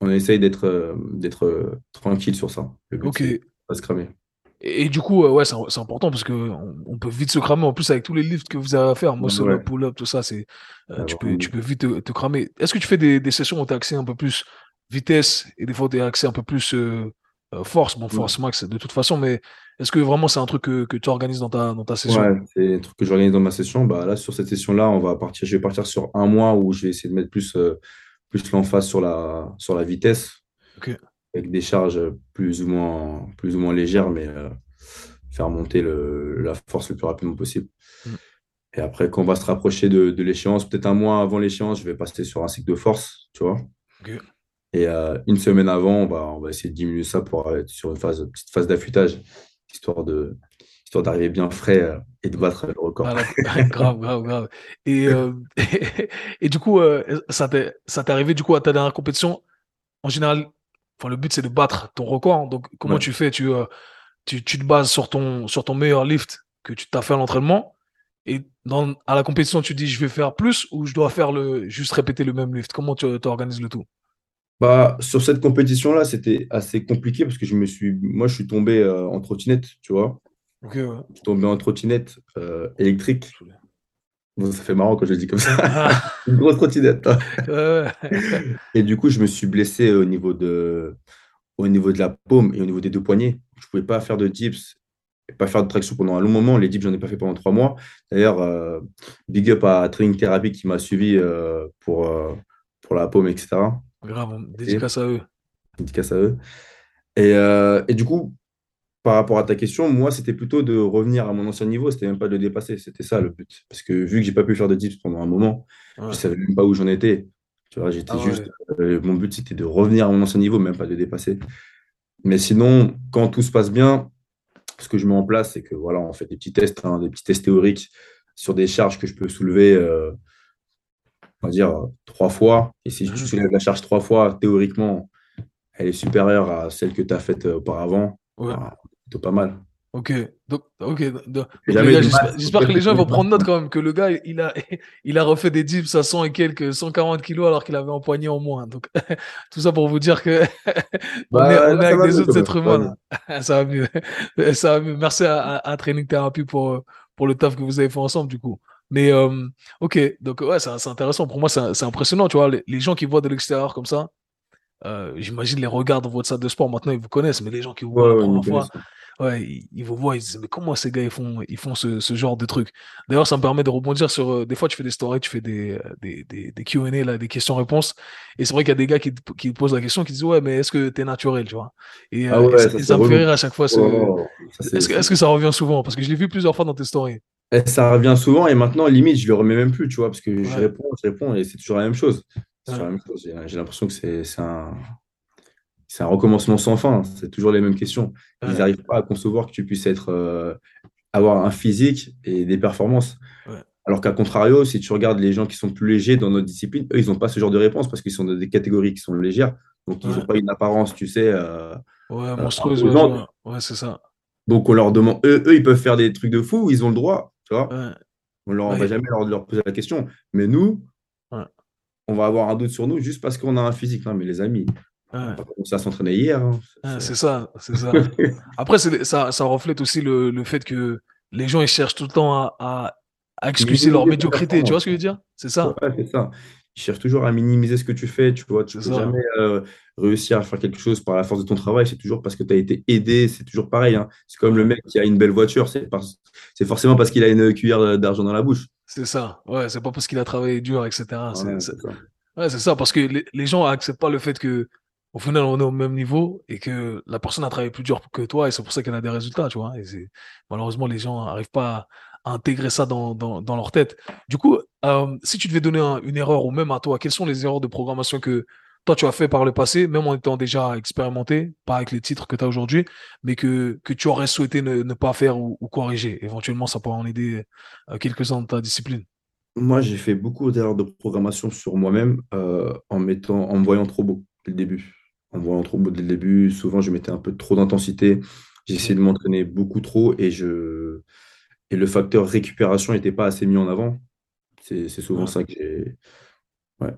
On essaye d'être euh, d'être euh, tranquille sur ça. ok. Pas se cramer. Et, du coup, ouais, c'est important parce qu'on on peut vite se cramer. En plus, avec tous les lifts que vous avez à faire, moi, ouais. pull-up, tout ça, c'est, tu, peux, tu peux vite te, cramer. Est-ce que tu fais des, des sessions où tu as accès un peu plus vitesse et des fois tu as accès un peu plus euh, force, bon, force max de toute façon, mais est-ce que vraiment c'est un truc que, que, tu organises dans ta, dans ta session? Ouais, c'est un truc que j'organise dans ma session. Bah, là, sur cette session-là, on va partir, je vais partir sur un mois où je vais essayer de mettre plus, euh, plus l'emphase sur la, sur la vitesse, avec des charges plus ou moins, plus ou moins légères, mais euh, faire monter le, la force le plus rapidement possible. Mm. Et après, quand on va se rapprocher de, de l'échéance, peut-être un mois avant l'échéance, je vais passer sur un cycle de force, tu vois. Et euh, une semaine avant, on va, on va essayer de diminuer ça pour être sur une phase, petite phase d'affûtage, histoire de histoire d'arriver bien frais euh, et de battre le record. grave, grave, grave. Et, euh, et, du coup, ça t'est arrivé du coup à ta dernière compétition? En général, enfin, le but c'est de battre ton record. Donc, comment tu fais? Tu, tu, tu, te bases sur ton, sur ton meilleur lift que tu t'as fait à l'entraînement. Et dans, à la compétition, tu dis je vais faire plus ou je dois faire le, juste répéter le même lift? Comment tu organises le tout? Bah, sur cette compétition-là, c'était assez compliqué parce que je me suis, moi, je suis tombé euh, en trottinette, tu vois. Ouais. Je suis tombé en trottinette euh, électrique. Bon, ça fait marrant quand je le dis comme ça. Une grosse trottinette. Hein. et du coup, je me suis blessé au niveau de, au niveau de la paume et au niveau des deux poignets. Je ne pouvais pas faire de dips et pas faire de traction pendant un long moment. Les dips, j'en ai pas fait pendant trois mois. D'ailleurs, euh, big up à Training Therapy qui m'a suivi pour, pour la paume, etc. Grave, dédicace à eux. Dédicace à eux. Et, euh, et, du coup, par rapport à ta question, moi, c'était plutôt de revenir à mon ancien niveau, c'était même pas de le dépasser, c'était ça le but. Parce que vu que j'ai pas pu faire de dips pendant un moment, je je savais même pas où j'en étais. Tu vois, j'étais ah juste. Euh, mon but, c'était de revenir à mon ancien niveau, même pas de dépasser. Mais sinon, quand tout se passe bien, ce que je mets en place, c'est que voilà, on fait des petits tests, hein, des petits tests théoriques sur des charges que je peux soulever. Euh, on va dire, trois fois. Et si tu mhm. soulèves la charge trois fois, théoriquement, elle est supérieure à celle que tu as faite euh, auparavant. Ouais. Plutôt pas mal. Ok, donc, ok. J'espère que les gens vont prendre note quand même que le gars, il a, il a refait des dips à 100 et quelques, 140 kilos alors qu'il avait empoigné en moins. Donc, tout ça pour vous dire que on bah, est, avec des autres êtres humains. ça va mieux. Ça va mieux. Merci à, à, Training Therapy pour, pour le taf que vous avez fait ensemble, du coup. Mais euh, ok, donc ouais, c'est intéressant. Pour moi, c'est impressionnant, tu vois. Les, gens qui voient de l'extérieur comme ça, euh, j'imagine les regards dans votre salle de sport, maintenant ils vous connaissent, mais les gens qui vous voient la première fois, Ouais, ils, ils vous voient, ils se disent, mais comment ces gars, ils font, ils font ce, ce genre de truc? D'ailleurs, ça me permet de rebondir sur, euh, des fois, tu fais des stories, tu fais des, euh, des, des, des Q&A, là, des questions-réponses. Et c'est vrai qu'il y a des gars qui, qui posent la question, qui disent, ouais, mais est-ce que t'es naturel, tu vois? Et, Ah euh, et, ça, me fait rire à chaque fois, ce, Oh, est-ce que, est-ce que ça revient souvent? Parce que je l'ai vu plusieurs fois dans tes stories. Et ça revient souvent et maintenant, limite, je le remets même plus, tu vois, parce que je réponds, je réponds et c'est toujours la même chose. Ouais, la même chose. J'ai l'impression que c'est un, c'est un recommencement sans fin. C'est toujours les mêmes questions. Ils ouais, n'arrivent pas à concevoir que tu puisses être, euh, avoir un physique et des performances. ouais, Alors qu'à contrario, si tu regardes les gens qui sont plus légers dans notre discipline, eux, ils n'ont pas ce genre de réponse parce qu'ils sont dans des catégories qui sont légères. Donc, ils n'ont ouais, pas une apparence, tu sais, euh, ouais, euh, monstrueuse, ouais, c'est ça. Donc, on leur demande, eux, eux, ils peuvent faire des trucs de fou, ils ont le droit, tu vois. On leur, va jamais leur, leur poser la question. Mais nous, on va avoir un doute sur nous juste parce qu'on a un physique. Non, mais les amis, on pas commencé à s'entraîner hier. hein. Ouais, C'est- ça, c'est ça. Après, ça, ça reflète aussi le, le fait que les gens, ils cherchent tout le temps à, à, à excuser leur médiocrité. Tu vois ce que je veux dire? C'est ça, Ouais, c'est ça. Ils cherchent toujours à minimiser ce que tu fais. Tu vois, tu peux ça. jamais euh, réussir à faire quelque chose par la force de ton travail. C'est toujours parce que tu as été aidé. C'est toujours pareil. hein. C'est comme le mec qui a une belle voiture. C'est par- forcément parce qu'il a une cuillère d'argent dans la bouche. c'est ça. Ouais, c'est pas parce qu'il a travaillé dur, etc. C'est, ça. ça, parce que les, les gens acceptent pas le fait que, au final, on est au même niveau et que la personne a travaillé plus dur que toi et c'est pour ça qu'elle a des résultats, tu vois. Malheureusement, les gens n'arrivent pas à, intégrer ça dans, leur tête. Du coup, euh, si tu devais donner un- une erreur ou même à toi, quelles sont les erreurs de programmation que toi tu as fait par le passé, même en étant déjà expérimenté, pas avec les titres que tu as aujourd'hui, mais que, que tu aurais souhaité ne, pas faire ou, ou corriger? Éventuellement, ça pourrait en aider euh, quelques-uns de ta discipline. Moi, j'ai fait beaucoup d'erreurs de programmation sur moi-même euh, en mettant, en me voyant trop beau dès le début. En voyant trop beau dès le début, souvent je mettais un peu trop d'intensité. J'ai essayé de m'entraîner beaucoup trop et, je... et le facteur récupération n'était pas assez mis en avant. C'est souvent Ouais. ça que j'ai. Ouais,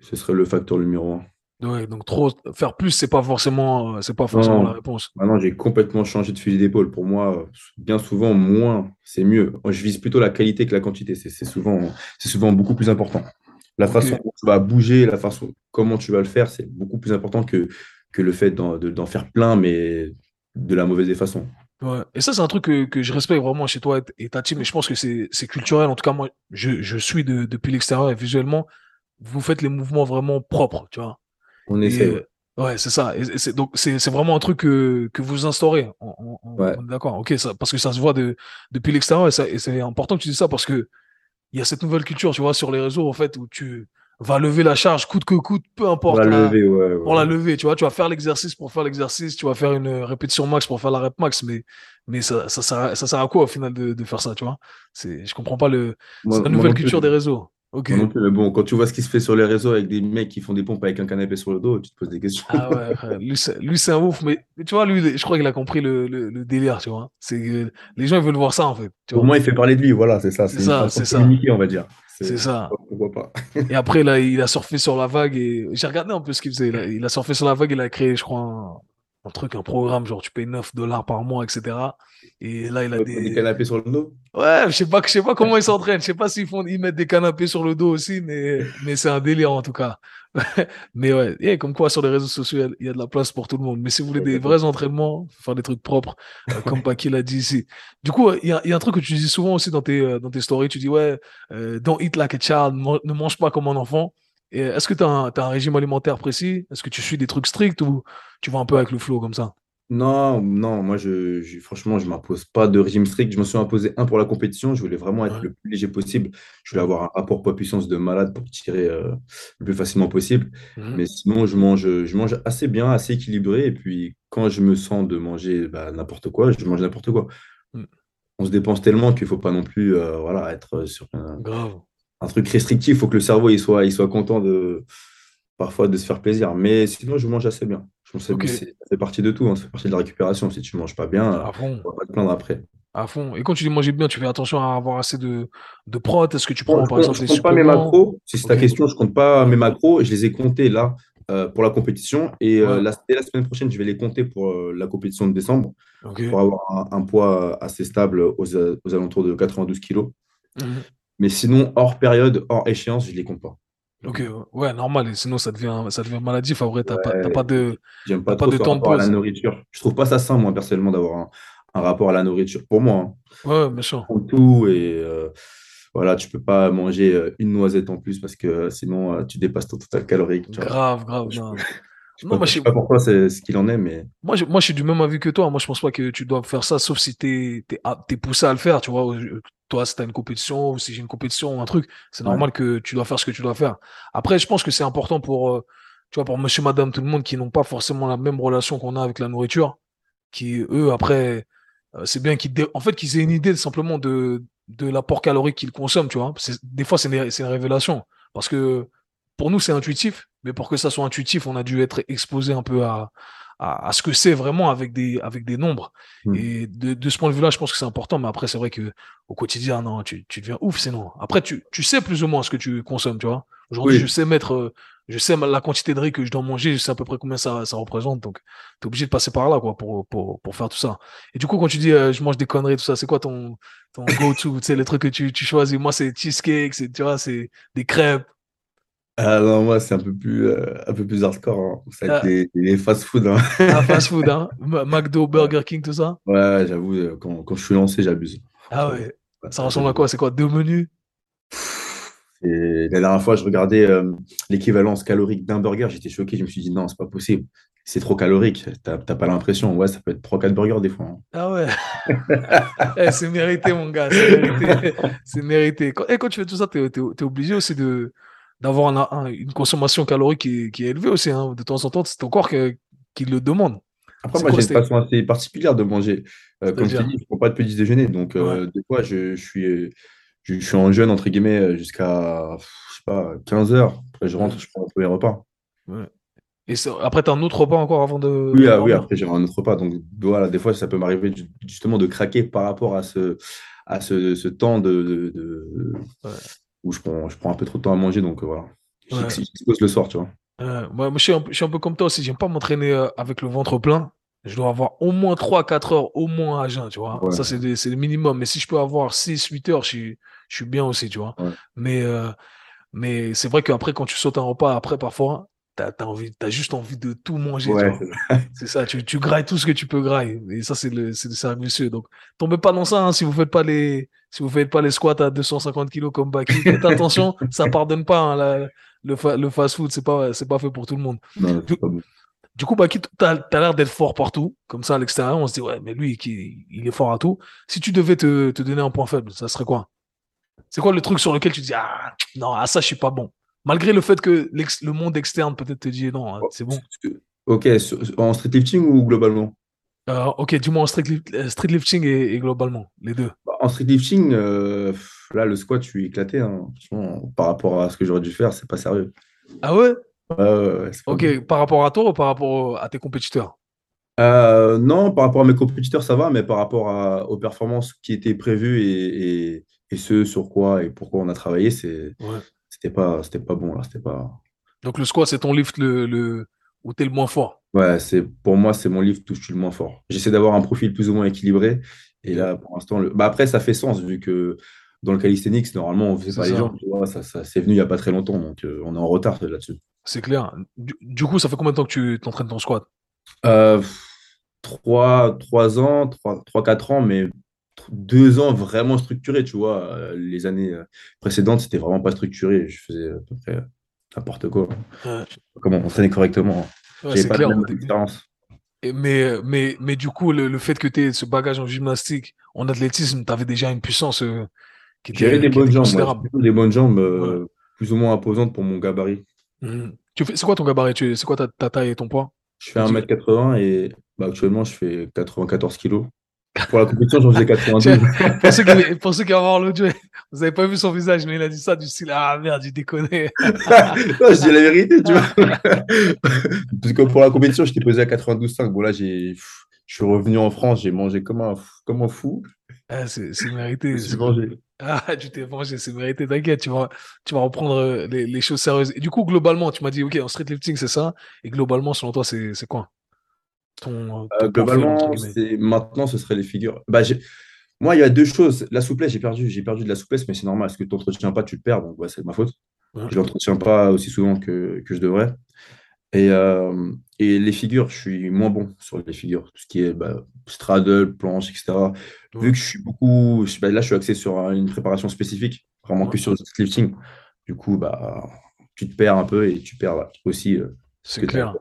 ce serait le facteur numéro un. Ouais, donc trop faire plus, c'est pas forcément, euh, c'est pas forcément la réponse. maintenant j'ai complètement changé de fusil d'épaule. Pour moi, bien souvent, moins, c'est mieux. Je vise plutôt la qualité que la quantité. C'est c'est souvent, c'est souvent beaucoup plus important. La façon dont tu vas bouger, la façon comment tu vas le faire, c'est beaucoup plus important que, que le fait d'en de- d'en faire plein, mais de la mauvaise des façons. Ouais. Et ça, c'est un truc que, que je respecte vraiment chez toi et ta team. Et je pense que c'est, culturel. En tout cas, moi, je, je suis de, depuis l'extérieur et visuellement, vous faites les mouvements vraiment propres, tu vois. On Et essaie, ouais. euh, ouais, c'est ça. Et, et c'est, donc, c'est, vraiment un truc que, que vous instaurez. On, on- on- Ouais. on est d'accord. Ok, ça, parce que ça se voit de, depuis l'extérieur et c'est important que tu dises ça parce que il y a cette nouvelle culture, tu vois, sur les réseaux, en fait, où tu vas lever la charge coûte que coûte, peu importe la, lever, ouais, pour la lever, tu vois, tu vas faire l'exercice pour faire l'exercice, tu vas faire une répétition max pour faire la rep max, mais, mais ça, ça sert à, ça sert à quoi au final de, de faire ça, tu vois? C'est, je comprends pas le, Moi, la nouvelle culture des réseaux. Ok. Moi non plus, mais bon, quand tu vois ce qui se fait sur les réseaux avec des mecs qui font des pompes avec un canapé sur le dos, tu te poses des questions. Ah ouais, lui, c'est, lui, c'est un ouf, mais, tu vois, lui, je crois qu'il a compris le, le, le délire, tu vois. C'est les gens, ils veulent voir ça, en fait, tu Au vois. moins, il fait parler de lui, voilà, c'est ça. C'est ça, c'est ça, on va dire. c'est ça. pourquoi pas. Et après, là, il a surfé sur la vague et j'ai regardé un peu ce qu'il faisait. Il a, il a surfé sur la vague, il a créé, je crois, un, truc, un programme, genre tu payes 9 dollars par mois, etc. Et là, il a Des des. canapés sur le dos? Ouais, je sais pas, je sais pas comment ils s'entraînent. Je sais pas s'ils font, ils mettent des canapés sur le dos aussi, mais, mais c'est un délire en tout cas. Mais ouais, et comme quoi sur les réseaux sociaux, il y, a, de la place pour tout le monde. Mais si vous voulez des vrais entraînements, faut faire des trucs propres, euh, comme Paki l'a dit ici. Du coup, il y a, y a un truc que tu dis souvent aussi dans tes, euh, dans tes stories. Tu dis, ouais, euh, don't eat like a child, ne mange pas comme un enfant. Est-ce que tu as, un régime alimentaire précis? Est-ce que tu suis des trucs stricts ou tu vas un peu avec le flow comme ça? Non, non, moi, je, je- franchement, je ne m'impose pas de régime strict. Je me suis imposé un pour la compétition. Je voulais vraiment être Ouais. le plus léger possible. Je voulais avoir un rapport poids-puissance de malade pour tirer euh, le plus facilement possible. Mhm. Mais sinon, je mange, je mange assez bien, assez équilibré. Et puis, quand je me sens de manger bah, n'importe quoi, je mange n'importe quoi. Mhm. On se dépense tellement qu'il ne faut pas non plus euh, voilà, être sur un, Grave. Un truc restrictif. Il faut que le cerveau il soit, il soit content de, parfois de se faire plaisir. Mais sinon, je mange assez bien. Je pense que c'est- ça fait partie de tout, hein, ça fait partie de la récupération. Si tu ne manges pas bien, à fond. on va pas te plaindre après. À fond. Et quand tu dis manger bien, tu fais attention à avoir assez de, de prot. Est-ce que tu Bon, prends je par compte, exemple je compte pas mes macros. Si c'est ta question, je compte pas mes macros. Je les ai comptés là euh, pour la compétition. Et euh, la, dès la semaine prochaine, je vais les compter pour euh, la compétition de décembre pour avoir un, un poids assez stable aux, aux alentours de 92 kilos. Mhm. Mais sinon, hors période, hors échéance, je les compte pas. Ok, ouais, normal. Sinon, ça devient, ça devient maladif. En vrai, t'as pas, pas de, j'aime pas t'as pas trop de temps de rapport à la pause. nourriture. Je trouve pas ça sain, moi, personnellement, d'avoir un, un rapport à la nourriture. Pour moi, hein. Ouais, bien sûr. Tout et euh, voilà, tu peux pas manger euh, une noisette en plus parce que euh, sinon, tu dépasses ton total calorique. Grave, grave. Je. Je je, sais pas pourquoi c'est ce qu'il en est, mais moi, je, moi, je suis du même avis que toi. Moi, je pense pas que tu dois faire ça, sauf si t'es, t'es, ah, t'es poussé à le faire, tu vois. Je- Toi, si t'as une compétition, ou si j'ai une compétition ou un truc, c'est ouais. normal que tu dois faire ce que tu dois faire. Après, je pense que c'est important pour, euh, tu vois, pour monsieur, madame, tout le monde qui n'ont pas forcément la même relation qu'on a avec la nourriture, qui, eux, après, euh, c'est bien qu'ils, en fait, qu'ils aient une idée simplement de, de l'apport calorique qu'ils consomment, tu vois. Des fois, c'est une, c'est une révélation. Parce que pour nous, c'est intuitif, mais pour que ça soit intuitif, on a dû être exposé un peu à, à, à ce que c'est vraiment avec des, avec des nombres. Hmm. Et de, de ce point de vue-là, je pense que c'est important, mais après, c'est vrai que au quotidien, non, tu, tu deviens ouf, sinon. Après, tu, tu sais plus ou moins ce que tu consommes, tu vois. Aujourd'hui, je sais mettre, euh, je sais la quantité de riz que je dois manger, je sais à peu près combien ça, ça représente, donc t'es obligé de passer par là, quoi, pour, pour, pour faire tout ça. Et du coup, quand tu dis, euh, je mange des conneries, tout ça, c'est quoi ton, ton go-to, tu sais, les trucs que tu, tu choisis? Moi, c'est cheesecake, c'est, tu vois, c'est des crêpes. Ah non, moi, c'est un peu plus, euh, un peu plus hardcore. hein. Ça va être Ah, les, les fast-food. hein. ah, fast-food, hein? M- McDo, Ouais, Burger King, tout ça? Ouais, j'avoue, euh, quand, quand je suis lancé, j'abuse. Ah ouais. Ouais, Ça ressemble à quoi? C'est quoi? Deux menus? Et la dernière fois, je regardais euh, l'équivalence calorique d'un burger, j'étais choqué. Je me suis dit, non, c'est pas possible. C'est trop calorique. T'as t'as pas l'impression. Ouais, ça peut être trois quatre burgers des fois. hein. Ah ouais. Eh, c'est mérité, mon gars, c'est mérité. C'est mérité. Quand, et quand tu fais tout ça, t'es, t'es, t'es obligé aussi de, d'avoir un- un- une consommation calorique qui, est- qui est élevée aussi. Hein. De temps en temps, c'est ton corps qui le demande. Après, moi, j'ai une façon assez particulière de manger. Euh, comme je t'ai dit, je ne prends pas de petit déjeuner. Donc, Ouais, euh, des fois, je, je suis, je, je suis en jeûne, entre guillemets, jusqu'à, pff, je sais pas, 15 heures. Après, je rentre, je prends mon premier repas. ouais. Et ça- après, t'as un autre repas encore avant de, Oui, ah, oui, après, j'ai un autre repas. Donc, voilà, des fois, ça peut m'arriver ju- justement de craquer par rapport à ce, à ce, ce temps de, de- de- Ouais, où je prends, je prends un peu trop de temps à manger. Donc, euh, voilà. ouais. J'expose le soir, tu vois. Ouais, moi, je suis un, peu- je suis un peu comme toi aussi. J'aime pas m'entraîner euh, avec le ventre plein. Je dois avoir au moins trois quatre heures au moins à jeun, tu vois. Ça, Ouais, c'est le minimum. Mais si je peux avoir six huit heures, je suis, je suis bien aussi, tu vois. ouais. Mais, euh, mais c'est vrai qu'après, quand tu sautes un repas, après, parfois, t'as, envie, t'as juste envie de tout manger, Ouais, c'est ça. Tu, tu grailles tout ce que tu peux grailler. Et ça, c'est le, c'est vicieux. Donc, tombez pas dans ça, hein, si vous faites pas les, si vous faites pas les squats à 250 kilos comme Baki. Faites attention, ça pardonne pas, hein, la- le, fa- le fast-food, c'est pas, c'est pas fait pour tout le monde. Non, Du, bon. coup, Baki, t'as, t'as l'air d'être fort partout. Comme ça, à l'extérieur, on se dit, ouais, mais lui, qui, il est fort à tout. Si tu devais te, te donner un point faible, ça serait quoi? C'est quoi le truc sur lequel tu dis, ah, non, à ça, je suis pas bon. Malgré le fait que le monde externe peut-être te dit, non, c'est bon. Ok, en streetlifting ou globalement? Euh, ok, dis-moi en street, euh, street lifting et, et globalement, les deux. Bah, En streetlifting, euh, pff, là, le squat, je suis éclaté. hein. Par rapport à ce que j'aurais dû faire, c'est pas sérieux. Ah ouais? Ok, par rapport à toi ou par rapport à tes compétiteurs? Euh, non, par rapport à mes compétiteurs, ça va, mais par rapport à- aux performances qui étaient prévues et, et, et ce sur quoi et pourquoi on a travaillé, c'est, Ouais. C'était pas, c'était pas bon là. C'était pas. Donc le squat, c'est ton lift le, le, où t'es le moins fort? Ouais, c'est, pour moi, c'est mon livre où je suis le moins fort. J'essaie d'avoir un profil plus ou moins équilibré. Et là, pour l'instant, le... bah, après, ça fait sens vu que dans le calisthenics, normalement, on faisait pas les ça, jambes. Tu vois, ça, ça, c'est venu il y a pas très longtemps, donc euh, on est en retard là-dessus. c'est clair. Du, du coup, ça fait combien de temps que tu t'entraînes ton squat? Euh, trois, trois ans, trois, trois, quatre ans, mais deux ans vraiment structurés, tu vois. Euh, Les années euh, précédentes, c'était vraiment pas structuré. Je faisais à peu près euh, n'importe quoi. Ouais, Comment m'entraîner correctement. ouais, J'avais c'est pas la clair même expérience. Mais, mais, mais du coup, le, le fait que tu aies ce bagage en gymnastique, en athlétisme, tu avais déjà une puissance euh, qui J'avais des était, qui était bonnes jambes, des bonnes jambes euh, plus ou moins imposantes pour mon gabarit. Mhm. Tu fais, c'est quoi ton gabarit? Tu- C'est quoi ta, ta taille et ton poids? Je fais Tu dis, 1m80 et bah, actuellement, je fais 94 kilos. Pour la compétition, j'en faisais Tiens, 92. pour ceux qui, pour ceux qui vont voir l'audio, vous avez pas vu son visage, mais il a dit ça du style, ah merde, il déconne. Non, je dis la vérité, tu vois. Parce que pour la compétition, j'étais pesé à 92,5. Bon, là, j'ai, je suis revenu en France, j'ai mangé comme un, fou- comme un fou. Ah, c'est mérité. Ah, tu t'es vengé, c'est mérité, t'inquiète, tu vas, tu vas reprendre euh, les, les choses sérieuses. Et du coup, globalement, tu m'as dit, ok, en street lifting, c'est ça. Et globalement, selon toi, c'est quoi? Ton, Euh, ton entre globalement, c'est, maintenant, ce serait les figures. Bah, j'ai- moi, il y a deux choses. La souplesse, j'ai perdu, j'ai perdu de la souplesse, mais c'est normal. Parce que tu n'entretiens pas, tu le perds. Donc, ouais, c'est de ma faute. Je ne l'entretiens pas aussi souvent que, que je devrais. Et, euh, et, les figures, je suis moins bon sur les figures. Tout ce qui est bah, straddle, planche, etc. Vu que je suis beaucoup. Bah, là, je suis axé sur une préparation spécifique, vraiment que sur le lifting. Du coup, bah, tu te perds un peu et tu perds aussi. Euh, c'est clair.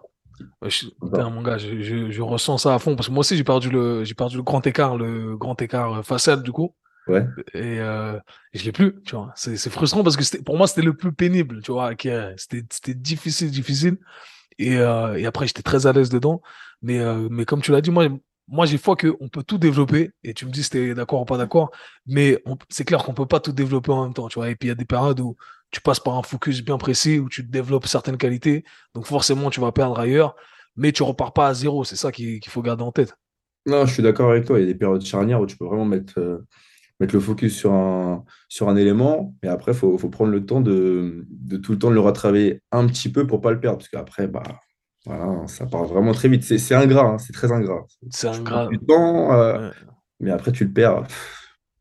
Je, mon gars, je, je, ressens ça à fond parce que moi aussi j'ai perdu le j'ai perdu le grand écart le grand écart facial du coup Ouais. Et, euh, je l'ai plus, tu vois. C'est, frustrant parce que pour moi, c'était le plus pénible, tu vois. C'était, c'était difficile, difficile. Et, euh, et après, j'étais très à l'aise dedans. Mais, euh, mais comme tu l'as dit, moi, moi j'ai foi qu'on peut tout développer. Et tu me dis si t'es d'accord ou pas d'accord. Mais c'est clair qu'on peut pas tout développer en même temps, tu vois. Et puis, il y a des périodes où tu passes par un focus bien précis, où tu développes certaines qualités. Donc, forcément, tu vas perdre ailleurs. Mais tu repars pas à zéro. C'est ça qu'il, faut garder en tête. Non, je suis d'accord avec toi. Il y a des périodes charnières où tu peux vraiment mettre euh, mettre le focus sur un, sur un élément, et après, il faut, faut, prendre le temps de, de, tout le temps de le retravailler un petit peu pour pas le perdre, parce qu'après, bah, voilà, ça part vraiment très vite. C'est ingrat, hein, c'est très ingrat. C'est ingrat. Du temps, euh, mais après, tu le perds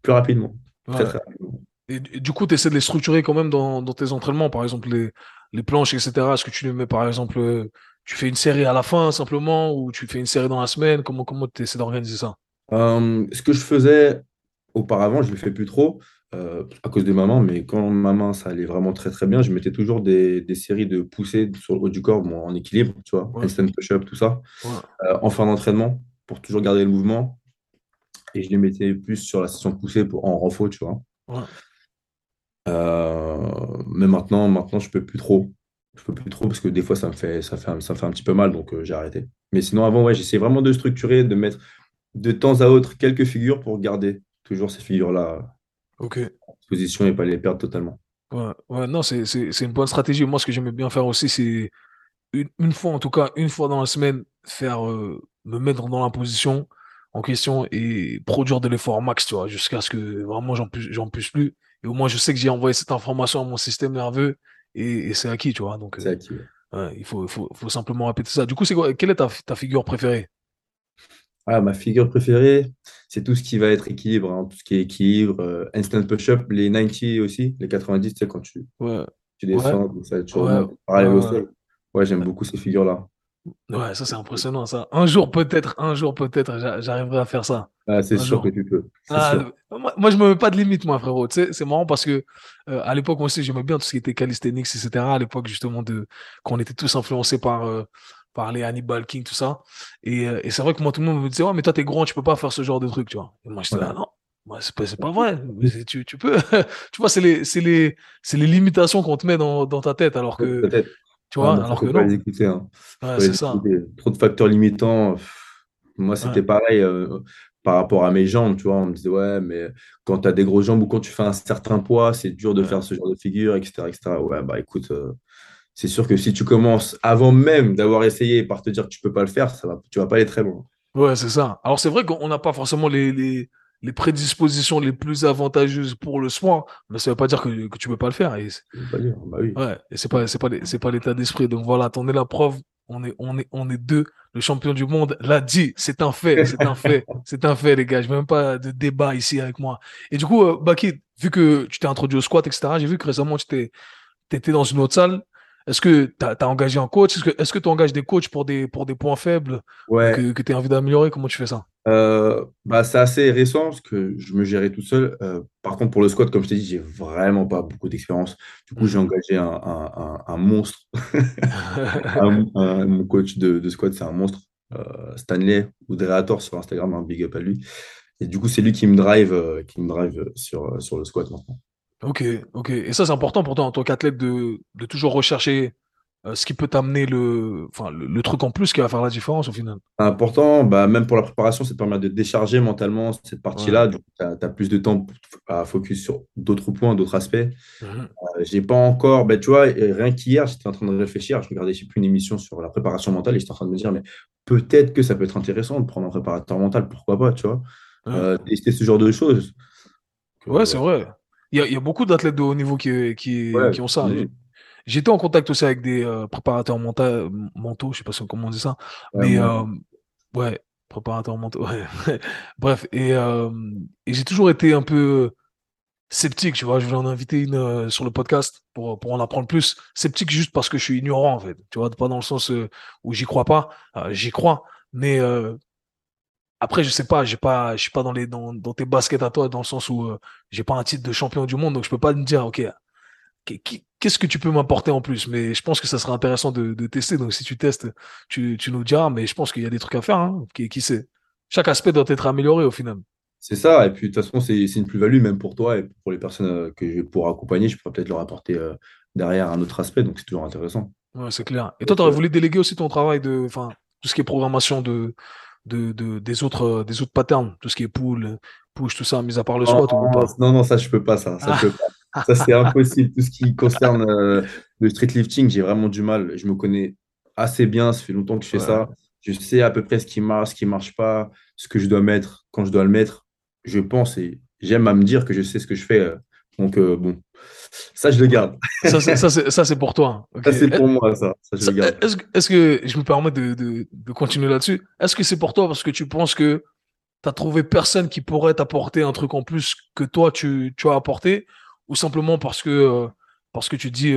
plus rapidement. Très, très rapidement. Et, du coup, tu essaies de les structurer quand même dans, dans tes entraînements, par exemple, les, les planches, etc. Est-ce que tu les mets, par exemple, tu fais une série à la fin simplement, ou tu fais une série dans la semaine? Comment tu essaies d'organiser ça? Euh, Ce que je faisais auparavant, je ne le fais plus trop euh, à cause de maman, mais quand ma main, ça allait vraiment très très bien, je mettais toujours des, séries de poussées sur le haut du corps en équilibre, tu vois, instant push-up, tout ça, euh, en fin d'entraînement, pour toujours garder le mouvement. Et je les mettais plus sur la session de poussée pour, en renfort, tu vois. Euh, mais maintenant, maintenant, je peux plus trop. Je peux plus trop parce que des fois, ça me fait, ça fait, ça fait un petit peu mal, donc j'ai arrêté. Mais sinon, avant, ouais, j'essayais vraiment de structurer, de mettre de temps à autre quelques figures pour garder toujours ces figures-là ok en position et pas les perdre totalement. Ouais, ouais non, c'est une bonne stratégie. Moi, ce que j'aimais bien faire aussi, c'est une, une, fois, en tout cas, une fois dans la semaine, faire euh, me mettre dans la position en question et produire de l'effort max, tu vois, jusqu'à ce que vraiment j'en puisse, puisse plus. Et au moins, je sais que j'ai envoyé cette information à mon système nerveux et, c'est acquis, tu vois. Donc, c'est acquis. Euh, il faut, faut, faut, simplement répéter ça. Du coup, c'est quoi, quelle est ta, ta figure préférée? Ah, ma figure préférée, c'est tout ce qui va être équilibre, hein, tout ce qui est équilibre, euh, instant push-up, les 90 aussi, les 90, tu sais, quand tu, tu descends, ça, tu ouais. au sol. Ouais, j'aime beaucoup ces figures-là. Ouais, ça c'est impressionnant ça. Un jour peut-être, un jour peut-être, j'arriverai à faire ça. Ah, c'est sûr que tu peux. Ah, moi, je me mets pas de limite, moi, frérot. Tu sais, c'est marrant parce que euh, à l'époque, moi aussi, j'aimais bien tout ce qui était calisthenics, etc. À l'époque, justement, de quand on était tous influencés par, euh, parler Hannibal King, tout ça. Et, euh, et c'est vrai que moi, tout le monde me disait, ouais, mais toi, t'es grand, tu peux pas faire ce genre de truc, tu vois. Et moi, j'étais là, non, moi, c'est pas, pas vrai. tu, tu peux. tu vois, c'est les, les, les limitations qu'on te met dans, dans ta tête, alors que. Tu vois, alors que non. Hein. c'est ça. Trop de facteurs limitants. Moi, c'était pareil. Euh, par rapport à mes jambes, tu vois, on me disait, ouais, mais quand tu as des grosses jambes ou quand tu fais un certain poids, c'est dur de faire ce genre de figure, etc., etc. Ouais, bah écoute, euh, c'est sûr que si tu commences avant même d'avoir essayé par te dire que tu peux pas le faire, ça va, tu vas pas aller très loin. Ouais, c'est ça. Alors c'est vrai qu'on n'a pas forcément les, les, les, prédispositions les plus avantageuses pour le soin, mais ça veut pas dire que, que tu peux pas le faire. Et. Bah oui. Ouais, et c'est pas c'est pas c'est pas l'état d'esprit. Donc voilà, t'en es la preuve. On est on est on est deux. Le champion du monde l'a dit. C'est un fait. C'est un fait. c'est un fait, les gars. Je veux même pas de débat ici avec moi. Et du coup, euh, Baki, vu que tu t'es introduit au squat, etc. J'ai vu que récemment tu étais dans une autre salle est-ce que tu as, engagé un coach? Est-ce que tu engages des coachs pour des, pour des points faibles que, que tu as envie d'améliorer? Comment tu fais ça? Euh, bah, C'est assez récent parce que je me gérais tout seul. Euh, par contre, pour le squat, comme je t'ai dit, j'ai vraiment pas beaucoup d'expérience. Du coup, j'ai mhm. engagé un, un, un, monstre. mon coach de, de squat, c'est un monstre. Euh, Stanley ou Dreator sur Instagram, un big up à lui. Et du coup, c'est lui qui me drive, qui me drive sur, sur le squat maintenant. Ok, ok. Et ça, c'est important pour toi en tant qu'athlète de, de toujours rechercher ce qui peut t'amener le, enfin, le, truc en plus qui va faire la différence au final. Important, bah, même pour la préparation, ça te permet de décharger mentalement cette partie-là. Tu as, plus de temps à focus sur d'autres points, d'autres aspects. Mmh euh, j'ai pas encore, bah, tu vois, rien qu'hier, j'étais en train de réfléchir. Je regardais, je sais plus, une émission sur la préparation mentale et j'étais en train de me dire, mais peut-être que ça peut être intéressant de prendre un préparateur mental, pourquoi pas, tu vois? Euh, tester ce genre de choses. Ouais, c'est vrai. Il y, a, beaucoup d'athlètes de haut niveau qui, qui, ont ça. J'étais en contact aussi avec des euh, préparateurs mentaux, mentaux, je sais pas comment on dit ça, mais euh, ouais, préparateurs mentaux. Bref, et, euh, et j'ai toujours été un peu sceptique, tu vois. Je voulais en inviter une euh, sur le podcast pour, pour en apprendre plus. Sceptique juste parce que je suis ignorant, en fait. Tu vois, pas dans le sens euh, où j'y crois pas. Euh, j'y crois. Mais après, je sais pas, j'ai pas, je suis pas dans les, dans, dans, tes baskets à toi, dans le sens où j'ai pas un titre de champion du monde, donc je peux pas me dire, OK, qu'est-ce que tu peux m'apporter en plus? Mais je pense que ça serait intéressant de, de tester. Donc si tu testes, tu, tu nous diras, mais je pense qu'il y a des trucs à faire, hein, qui, qui sait? Chaque aspect doit être amélioré au final. C'est ça, et puis de toute façon, c'est une plus-value même pour toi et pour les personnes euh, que je vais pouvoir accompagner. Je pourrais peut-être leur apporter euh, derrière un autre aspect, donc c'est toujours intéressant. Ouais, c'est clair. Et toi, tu aurais voulu déléguer aussi ton travail de, enfin, tout ce qui est programmation de, de, de, des autres, des autres patterns, tout ce qui est pool, push, tout ça, mis à part le squat non, ou pas? Non, non, ça, je peux pas, ça. Ça, ça c'est impossible. Tout ce qui concerne euh, le street lifting, j'ai vraiment du mal. Je me connais assez bien, ça fait longtemps que je fais ça. Je sais à peu près ce qui marche, ce qui marche pas, ce que je dois mettre, quand je dois le mettre je pense et j'aime à me dire que je sais ce que je fais. Euh, donc, euh, bon, ça, je le garde. ça, c'est pour toi. Ça, c'est pour moi, ça. Est-ce que, je me permets de, continuer là-dessus Est-ce que c'est pour toi parce que tu penses que tu as trouvé personne qui pourrait t'apporter un truc en plus que toi, tu, as apporté? Ou simplement parce que, euh, parce que tu dis,